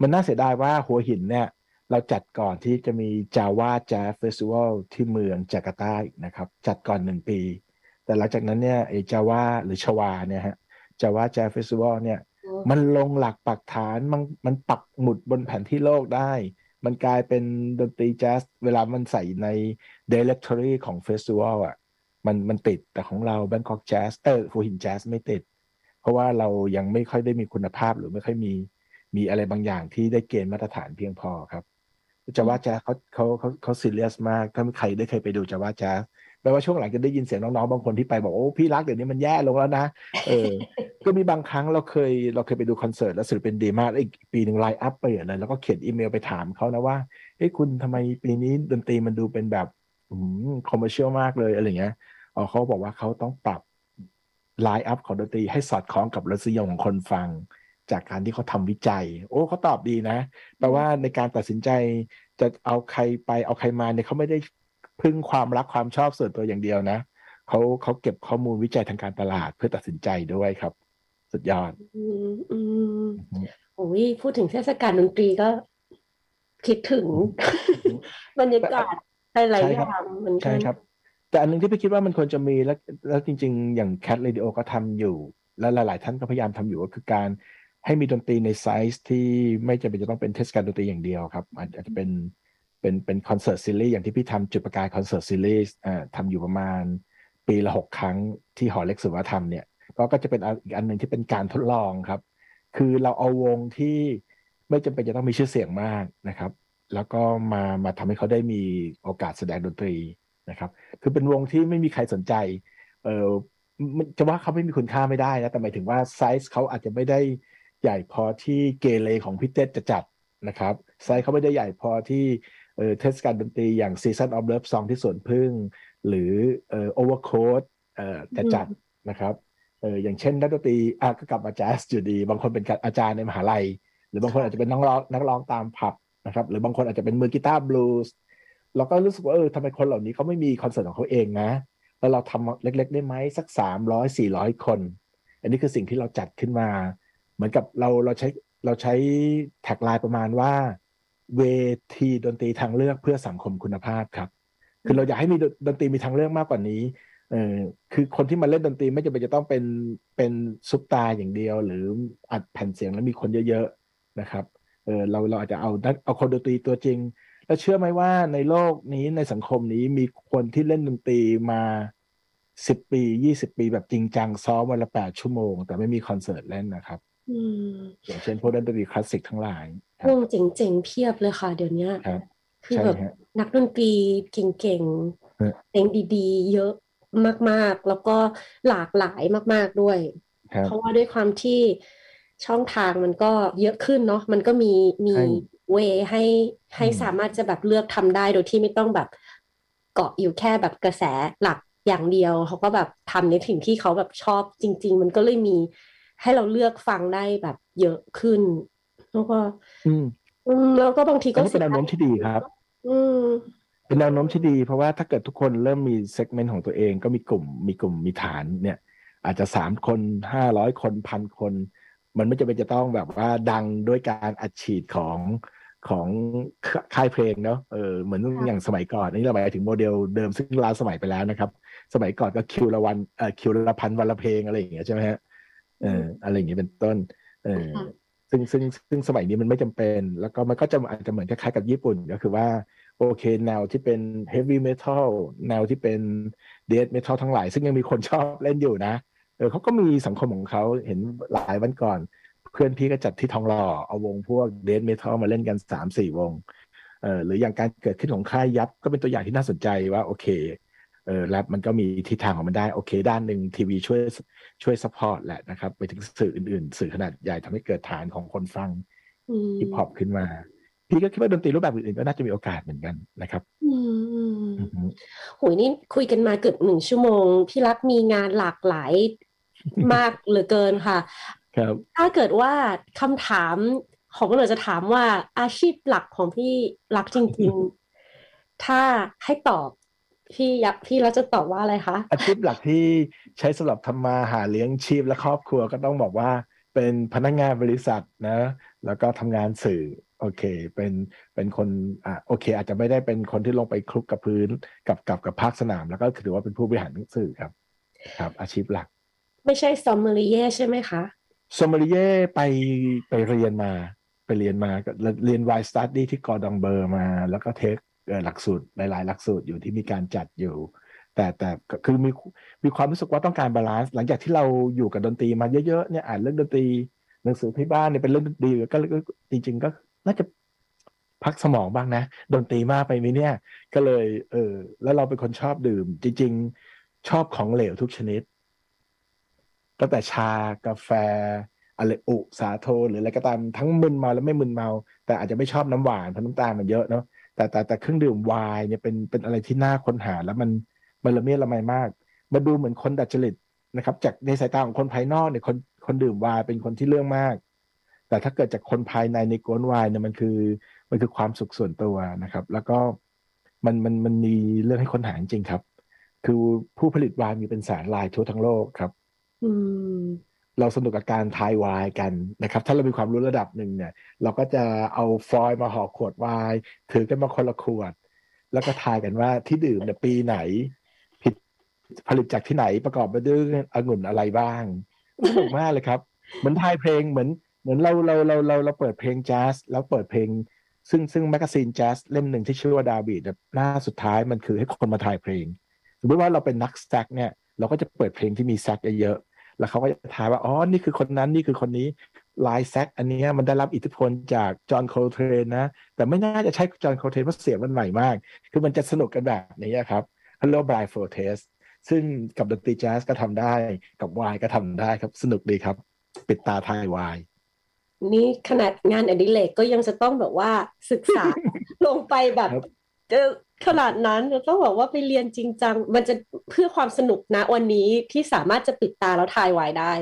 มันน่าเสียดายว่าหัวหินเนี่ย เราจัดก่อนที่จะมี Java Jazz Festival ที่เมืองจาการ์ตาอีกนะครับ จัดก่อนหนึ่งปี แต่หลังจากนั้นเนี่ยไอ้จาวาหรือชวาเนี่ยฮะจาวาแจ z z Festival เนี่ย มันลงหลักปักฐานมันมันปักหมุดบนแผนที่โลกได้ มันกลายเป็นดนตรีแจ๊สเวลามันใส่ใน directory ของ festival อะมันมันติดแต่ของเรา Bangkok Jazz เออหัวหินแจ๊สไม่ติด เพราะว่าเรายังไม่ค่อยได้มีคุณภาพหรือไม่ค่อยมีมีอะไรบางอย่างที่ได้เกณฑ์มาตรฐานเพียงพอครับ Java Jazz เขาเขาเขาเขาซีเรียสมาก ถ้าใครได้เคยไปดู Java Jazz แปลว่าช่วงหลังจะได้ยินเสียงน้องๆบางคนที่ไปบอกโอ้พี่รักเดี๋ยวนี้มันแย่ลงแล้วนะเออก็มีบางครั้งเราเคยเราเคยไปดูคอนเสิร์ตแล้วศิลปินดีมากอีกปีหนึ่ง line-up ไปเลยแล้วก็เขียนอีเมลไปถามเขานะว่าเฮ้ยคุณทำไมปีนี้ดนตรีมันดูเป็นแบบ commercial มากเลยอะไรเงี้ยอ๋อเขาบอกว่าเขาต้องปรับ line-up ของดนตรีให้สอดคล้องกับรสนิยมของคนฟัง จากการที่เขาทำวิจัย โอ้เขาตอบดีนะแปลว่าในการตัดสินใจจะเอาใครไปเอาใครมาเนี่ยเขาไม่ได้ พึ่งความรักความชอบส่วนตัวอย่างเดียวนะเขาเขาเก็บข้อมูลวิจัยทางการตลาดเพื่อตัดสินใจด้วยครับ สุดยอด อืมอืมโอ้ยพูดถึงเทศกาลดนตรีก็ คิดถึง บรรยากาศหลายอย่างเหมือนกันใช่ครับ แต่อันนึงที่พี่คิดว่ามันควรจะมีแล้วแล้วจริง ๆ อย่าง Cat Radio ก็ทำอยู่ และหลายๆ ท่านก็พยายามทำอยู่ก็คือการให้มีดนตรีในไซส์ที่ไม่จำเป็นจะต้องเป็นเทศกาลดนตรีอย่างเดียวครับอาจจะเป็น เป็นเป็นคอนเสิร์ตซีรีส์อย่างที่พี่ทำจุดประกายคอนเสิร์ตซีรีส์ทำอยู่ประมาณปีละหกครั้งที่หอเล็กสุวรรณธรรมเนี่ยก็ก็จะเป็นอีกอันหนึ่งที่เป็นการทดลองครับ คือเราเอาวงที่ไม่จำเป็นจะต้องมีชื่อเสียงมากนะครับ แล้วก็มามาทำให้เขาได้มีโอกาสแสดงดนตรีนะครับ คือเป็นวงที่ไม่มีใครสนใจ เออจะว่าเขาไม่มีคุณค่าไม่ได้นะแต่หมายถึงว่าไซส์เขาอาจจะไม่ได้ใหญ่พอที่เกเรของพี่เต้จะจัดนะครับไซส์เขาไม่ได้ใหญ่พอที่ เออเทศกาลดนตรีอย่าง Season of Love Song ที่สวนพึ่ง หรือเอ่อ Overcoat เอ่อจะจัดนะครับเอออย่างเช่นนักดนตรีอะก็กลับมาแจ๊สอยู่ดี บางคนเป็นอาจารย์ในมหาลัย หรือบางคนอาจจะเป็นนักร้องนักร้องตามผับนะครับ หรือบางคนอาจจะเป็นมือกีตาร์บลูส์เราก็รู้สึกว่าเออทำไมคนเหล่านี้เขาไม่มีคอนเสิร์ตของเขาเองนะ แล้วเราทำเล็ก ๆ ได้ไหมสักสามร้อยสี่ร้อยคน อันนี้คือสิ่งที่เราจัดขึ้นมา เหมือนกับเราเราใช้เราใช้แท็กไลน์ประมาณว่า เวทีดนตรีทางเลือกเพื่อสังคมคุณภาพครับ คือเราอยากให้มีดนตรีมีทางเลือกมากกว่านี้เออคือคนที่มาเล่นดนตรีไม่จำเป็นจะต้องเป็นเป็นซุปตาอย่างเดียว หรืออัดแผ่นเสียงแล้วมีคนเยอะๆนะครับเออเราเราอาจจะเอาเอาคนดนตรีตัวจริง แล้วเชื่อไหมว่าในโลกนี้ในสังคมนี้มีคนที่เล่นดนตรีมาสิบปียี่สิบปีแบบจริงจังซ้อมวันละแปดชั่วโมง แต่ไม่มีคอนเสิร์ตเล่นนะครับอย่างเช่นพวกดนตรีคลาสสิกทั้งหลาย วงเจ๋งๆเพียบเลยค่ะ เดี๋ยวนี้คือแบบนักดนตรีเก่งๆเพลงดีๆ เยอะมากๆ แล้วก็หลากหลายมาก ๆด้วย เพราะว่าด้วยความที่ช่องทางมันก็เยอะขึ้นเนาะมันก็มีมีเวให้ให้สามารถจะแบบเลือกทำได้โดยที่ไม่ต้องแบบเกาะอยู่แค่แบบกระแสหลักอย่างเดียว เขาก็แบบทำในสิ่งที่เขาแบบชอบจริง ๆ มันก็เลยมีให้เราเลือกฟังได้แบบเยอะขึ้น แล้วก็ อืมแล้วก็บางทีก็เป็นแนวโน้มที่ดีครับ อืมเป็นแนวโน้มที่ดี เพราะว่าถ้าเกิดทุกคนเริ่มมีเซกเมนต์ของตัวเองก็มีกลุ่มมีกลุ่มมีฐานเนี่ย อาจจะสามคนห้าร้อยคนพันคน มันไม่จำเป็นจะต้องแบบว่าดังด้วยการอัดฉีดของของค่ายเพลงเนาะเออเหมือนอย่างสมัยก่อนนี่เราหมายถึงโมเดลเดิมซึ่งล้าสมัยไปแล้วนะครับ สมัยก่อนก็คิวละวันเอ่อคิวละพันวันละเพลงอะไรอย่างเงี้ยใช่ไหมฮะเอออะไรอย่างเงี้ยเป็นต้น เออ ซึ่งซึ่งซึ่งสมัยนี้มันไม่จำเป็น แล้วก็มันก็จะอาจจะเหมือนคล้ายๆกับญี่ปุ่นก็คือว่าโอเคแนวที่เป็นเฮฟวี่เมทัลแนวที่เป็นเดดเมทัลทั้งหลาย ซึ่งยังมีคนชอบเล่นอยู่นะเออเขาก็มีสังคมของเขาเห็นหลายวันก่อน เพื่อนพี่ก็จัดที่ทองหล่อเอาวงพวกเดดเมทัลมาเล่นกันสามสี่วงเออหรืออย่างการเกิดขึ้นของค่าย YUPP ก็เป็นตัวอย่างที่น่าสนใจว่าโอเค เออแล้วมันก็มีทิศทางของมันได้ โอเค ด้านหนึ่งทีวีช่วยช่วย support แหละนะครับ ไปถึงสื่ออื่นๆ สื่อขนาดใหญ่ทำให้เกิดฐานของคนฟังฮิปฮอปขึ้นมา พี่ก็คิดว่าดนตรีรูปแบบอื่นๆก็น่าจะมีโอกาสเหมือนกันนะครับอืมหุยนี่คุยกันมาเกือบหนึ่งชั่วโมง พี่รักมีงานหลากหลายมากเหลือเกินค่ะครับถ้าเกิดว่าคำถามของก็เลยจะถามว่าอาชีพหลักของพี่รักจริง ๆ ถ้าให้ตอบ พี่ยักพี่รักจะตอบว่าอะไรคะ อาชีพหลักที่ใช้สำหรับทำมาหาเลี้ยงชีพและครอบครัวก็ต้องบอกว่าเป็นพนักงานบริษัทนะ แล้วก็ทำงานสื่อโอเค เป็นเป็นคนอ่าโอเค อาจจะไม่ได้เป็นคนที่ลงไปคลุกกับพื้นกับกับกับภาคสนาม แล้วก็ถือว่าเป็นผู้บริหารสื่อครับ ครับ อาชีพหลัก ไม่ใช่ sommelier ใช่ไหมคะ sommelier ไปไปเรียนมาไปเรียนมาก็เรียน wine study ที่ Cordon Bleu มา แล้วก็ take เอ่อ หลักสูตรหลาย ๆ หลักสูตรอยู่ที่มีการจัดอยู่ แต่แต่คือมีมีความรู้สึกว่าต้องการ balance หลังจากที่เราอยู่กับดนตรีมาเยอะ ๆ เนี่ยอ่านเรื่องดนตรีหนังสือที่บ้านเนี่ยเป็นเรื่องดนตรีก็จริง ๆ ก็น่าจะพักสมองบ้างนะดนตรีมากไปไหมเนี่ย ก็เลย เออ แล้วเราเป็นคนชอบดื่ม จริง ๆ ชอบของเหลวทุกชนิดตั้งแต่ชากาแฟอะไรอุสาโทหรืออะไรก็ตามทั้งมึนเมาและไม่มึนเมา แต่อาจจะไม่ชอบน้ำหวานเพราะน้ำตาลมันเยอะเนาะ แต่แต่แต่เครื่องดื่มไวน์เนี่ยเป็นเป็นอะไรที่น่าค้นหา แล้วมันมันละเมียดละไมมาก มาดูเหมือนคนดัดจริตนะครับ จากในสายตาของคนภายนอกเนี่ยคนคนดื่มไวน์เป็นคนที่เรื่องมาก แต่ถ้าเกิดจากคนภายในในกวนไวน์เนี่ยมันคือมันคือความสุขส่วนตัวนะครับ แล้วก็มันมันมันมีเรื่องให้ค้นหาจริงครับ คือผู้ผลิตไวน์มีเป็นแสนรายทั่วทั้งโลกครับ อืม เราสนุกกับการทายวน์กันนะครับ ถ้าเรามีความรู้ระดับหนึ่งเนี่ย เราก็จะเอาฟอยล์มาห่อขวดวน์ถือกันมาคนละขวด แล้วก็ทายกันว่าที่ดื่มเนี่ยปีไหน ผิดผลิตจากที่ไหนประกอบไปด้วยองุ่นอะไรบ้างสนุกมากเลยครับเหมือนทายเพลงเหมือนเหมือนเราเราเราเราเราเปิดเพลงแจ๊สแล้วเปิดเพลง ซึ่งซึ่ง magazine แจ๊สเล่มหนึ่งที่ชื่อว่าดาวิดหน้าสุดท้ายมันคือให้คนมาทายเพลงสมมติว่าเราเป็นนักแซกเนี่ยเราก็จะเปิดเพลงที่มีแซกเยอะ แล้วเขาก็จะทายว่าอ๋อนี่คือคนนั้นนี่คือคนนี้ลายแซกอันเนี้ยมันได้รับอิทธิพลจาก John Coltrane นะ แต่ไม่น่าจะใช่ John Coltrane เพราะเสียงมันใหม่มาก คือมันจะสนุกกันแบบนี้ครับเขาเรียกว่า blindfold testซึ่งกับดนตรีแจ๊สก็ทำได้ กับวายก็ทำได้ครับ สนุกดีครับ ปิดตาทายวาย นี่ขนาดงานอดิเรกก็ยังจะต้องแบบว่าศึกษาลงไปแบบครับเออ ขนาดนั้นต้องบอกว่าไปเรียนจริงจัง มันจะเพื่อความสนุกนะวันนี้ที่สามารถจะปิดตาแล้วทายไวได้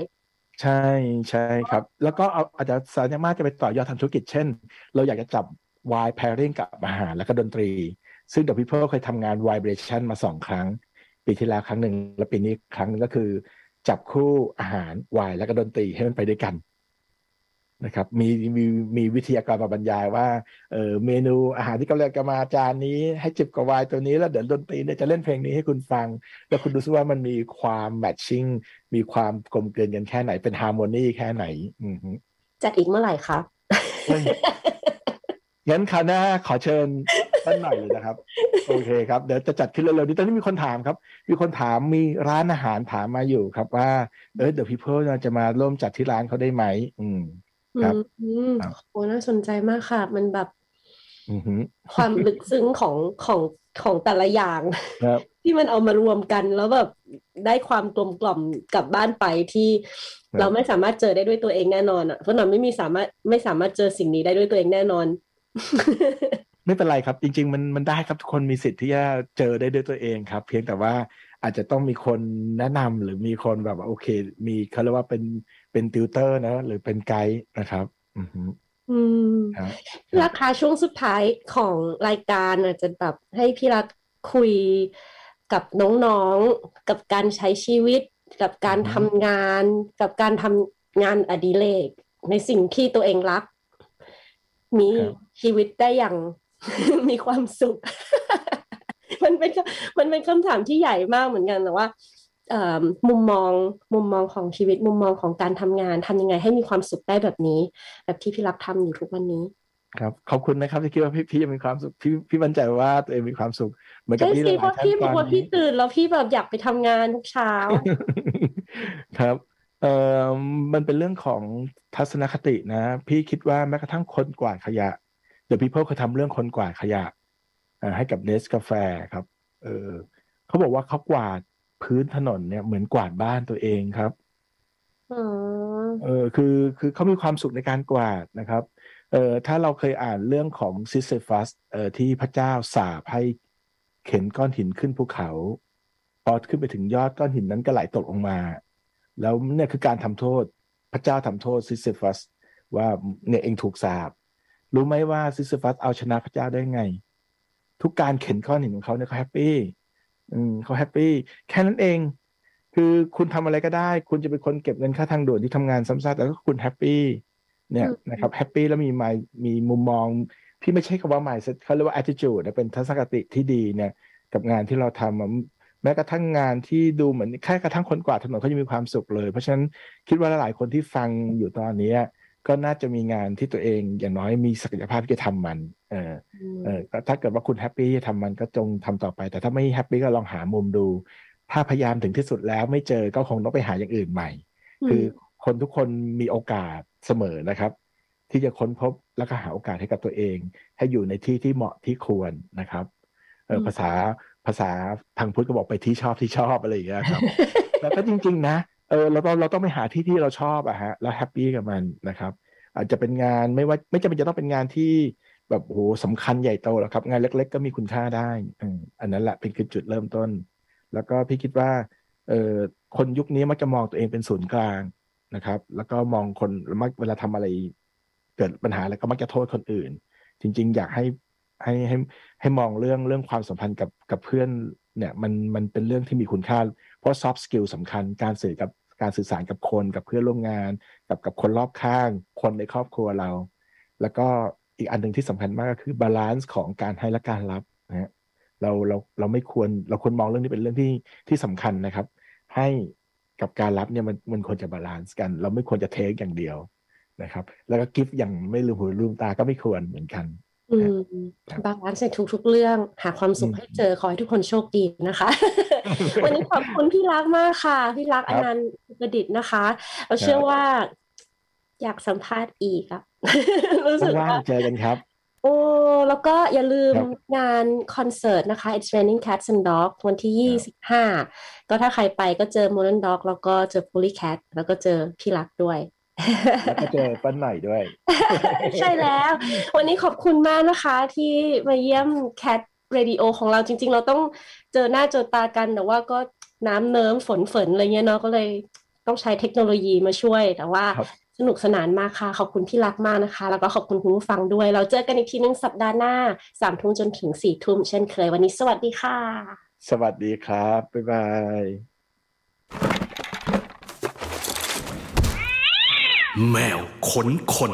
ใช่ใช่ครับ แล้วก็เอาอาจจะสามารถจะไปต่อยอดทำธุรกิจเช่น เราอยากจะจับ wine pairing กับอาหารและก็ดนตรี ซึ่ง The People เคยทำงาน vibration มาสองครั้ง ปีที่แล้วครั้งหนึ่งและปีนี้ครั้งหนึ่งก็คือ จับคู่อาหารวายและก็ดนตรีให้มันไปด้วยกัน นะครับมีมีมีวิทยากรมาบรรยายว่าเออเมนูอาหารที่กำลังจะมาจานนี้ ให้จิบกับไวน์ตัวนี้แล้วเดี๋ยวดนตรีเนี่ยจะเล่นเพลงนี้ให้คุณฟัง แล้วคุณดูซิว่ามันมีความแมทชิ่งมีความกลมเกลียนกันแค่ไหนเป็นฮาร์โมนีแค่ไหนอือฮึจัดอีกเมื่อไหร่คะเฮ้ยงั้นคราวหน้าขอเชิญท่านหน่อยเลยนะครับ โอเคครับเดี๋ยวจะจัดขึ้นเร็วๆนี้ตอนนี้มีคนถามครับ มีคนถามมีร้านอาหารถามมาอยู่ครับว่าเออเดี๋ยวพี่เพิร์จะมาร่วมจัดที่ร้านเขาได้ไหมอืม ครับอืมครับโอ้น่าสนใจมากค่ะ มันแบบอือฮึความลึกซึ้งของของของแต่ละอย่างครับที่มันเอามารวมกันแล้วแบบได้ความกลมกล่อมกลับบ้านไปที่ครับเราไม่สามารถเจอได้ด้วยตัวเองแน่นอนอะเพราะหนอนไม่มีสามารถไม่สามารถเจอสิ่งนี้ได้ด้วยตัวเองแน่นอน ไม่เป็นไรครับ จริง ๆ มันมันได้ครับทุกคนมีสิทธิ์ที่จะเจอได้ด้วยตัวเองครับ เพียงแต่ว่าอาจจะต้องมีคนแนะนำหรือมีคนแบบว่าโอเค มีเขาเรียกว่าเป็น เป็นติวเตอร์นะ หรือเป็นไกด์นะครับอือฮึอืมครับราคาช่วงสุดท้ายของรายการอาจจะแบบให้พี่รักคุยกับน้องๆ กับการใช้ชีวิต กับการทำงาน กับการทำงานอดิเรก ในสิ่งที่ตัวเองรัก มีครับชีวิตได้อย่างมีความสุข มันเป็นคมันเป็นคำถามที่ใหญ่มากเหมือนกันแต่ว่าเอ่อ มุมมองมุมมองของชีวิตมุมมองของการทำงานทำยังไงให้มีความสุขได้แบบนี้ แบบที่พี่รักทำอยู่ทุกวันนี้ ครับขอบคุณนะครับที่คิดว่าพี่พี่ยังมีความสุขพี่พี่มั่นใจว่าตัวเองมีความสุขเหมือนกับใช่พี่หสิลายเพราะๆท่านพี่ตบออกนว่าพี่นี้ตื่นแล้วพี่แบบอยากไปทำงานทุกเช้า ครับเอ่อมันเป็นเรื่องของทัศนคตินะ พี่คิดว่าแม้กระทั่งคนกวาดขยะ The People เคยทำเรื่องคนกวาดขยะเอ่อให้กับเนสกาแฟครับ เออเขาบอกว่าเขากวาด พื้นถนนเนี่ยเหมือนกวาดบ้านตัวเองครับอ๋อเออคือคือเขามีความสุขในการกวาดนะครับเออถ้าเราเคยอ่านเรื่องของ Sisyphus เอ่อที่พระเจ้าสาปให้เข็นก้อนหินขึ้นภูเขา พอขึ้นไปถึงยอดก้อนหินนั้นก็ไหลตกลงมา แล้วเนี่ยคือการทำโทษพระเจ้าทำโทษ Sisyphus ว่าเนี่ยเองถูกสาปรู้ไหมว่า Sisyphus เอาชนะพระเจ้าได้ไง ทุกการเข็นก้อนหินของเขาเนี่ยเขา happy อืมเขา happy แค่นั้นเอง คือคุณทำอะไรก็ได้ คุณจะเป็นคนเก็บเงินค่าทางด่วนที่ทำงานซ้ำซากแต่ก็คุณ happyเนี่ยนะครับ happy แล้วมีมีมุมมองพี่ไม่ใช่คำว่า mindset เขาเรียกว่า attitude เป็นทัศนคติที่ดีเนี่ย กับงานที่เราทำแม้กระทั่งงานที่ดูเหมือนแค่กระทั่งคนกวาดถนนเขาจะมีความสุขเลย เพราะฉะนั้นคิดว่าหลายคนที่ฟังอยู่ตอนนี้ ก็น่าจะมีงานที่ตัวเองอย่างน้อยมีศักยภาพที่จะทำมัน เออเออถ้าเกิดว่าคุณ happy จะทำมันก็จงทำต่อไป แต่ถ้าไม่ happy ก็ลองหามุมดู ถ้าพยายามถึงที่สุดแล้วไม่เจอก็คงต้องไปหาอย่างอื่นใหม่ คือคนทุกคนมีโอกาสเสมอนะครับ ที่จะค้นพบแล้วก็หาโอกาสให้กับตัวเอง ให้อยู่ในที่ที่เหมาะที่ควรนะครับเออภาษาภาษาทางพุทธก็บอกไปที่ชอบที่ชอบอะไรอย่างเงี้ยครับแต่ก็จริง ๆ นะ เออเราต้องเราต้องไปหาที่ที่เราชอบอะฮะแล้วแฮปปี้กับมันนะครับ อาจจะเป็นงานไม่ว่าไม่จำเป็นจะต้องเป็นงานที่แบบโหสำคัญใหญ่โตหรอกครับ งานเล็ก ๆ ก็มีคุณค่าได้อันนั้นแหละเป็นคือจุดเริ่มต้น แล้วก็พี่คิดว่าเออคนยุคนี้มักจะมองตัวเองเป็นศูนย์กลางนะครับ แล้วก็มองคนมักเวลาทำอะไร เกิดปัญหาแล้วก็มักจะโทษคนอื่น จริง ๆ อยากให้ให้ให้ให้มองเรื่องเรื่องความสัมพันธ์กับกับเพื่อนเนี่ยมันมันเป็นเรื่องที่มีคุณค่า เพราะ soft skill สำคัญการสื่อกับการสื่อสารกับคนกับเพื่อนร่วมงาน กับกับคนรอบข้าง คนในครอบครัวเรา แล้วก็อีกอันหนึ่งที่สำคัญมากก็คือ balance ของการให้และการรับนะฮะเราเราเราไม่ควรเราควรมองเรื่องนี้เป็นเรื่องที่ที่สำคัญนะครับ ให้กับการรับเนี่ยมันมันควรจะ balance กัน เราไม่ควรจะ take อย่างเดียวนะครับ แล้วก็ give อย่างไม่ลืมหูลืมตาก็ไม่ควรเหมือนกัน อืม balance ในทุก ๆ เรื่อง หาความสุขให้เจอ ขอให้ทุกคนโชคดีนะคะ วันนี้ขอบคุณพี่รักมากค่ะ พี่รักอนันต์ประดิษฐ์นะคะ เราเชื่อว่า อยากสัมภาษณ์อีกอะ รู้สึกว่าเจอกันครับโอ้แล้วก็อย่าลืมงานคอนเสิร์ตนะคะ It's Raining Cats and Dogs วันที่ยี่สิบห้า ก็ถ้าใครไปก็เจอ Modern Dog แล้วก็เจอ Polly Cat แล้วก็เจอพี่รักด้วย แล้วก็เจอปั้นหน่อยด้วย ใช่แล้ว วันนี้ขอบคุณมากนะคะที่มาเยี่ยมแคทเรดิโอของเราจริง ๆ เราต้องเจอหน้าเจอตากันแต่ว่าก็น้ำเนิ้มฝนฝนอะไรเงี้ยเนาะก็เลยต้องใช้เทคโนโลยีมาช่วย แต่ว่าสนุกสนานมากค่ะ ขอบคุณที่รักมากนะคะ แล้วก็ขอบคุณคุณผู้ฟังด้วย เราเจอกันอีกทีนึงสัปดาห์หน้าสามทุ่มจนถึงสี่ทุ่มเช่นเคยวันนี้สวัสดีค่ะ สวัสดีครับ บ๊ายบาย แมวขนคน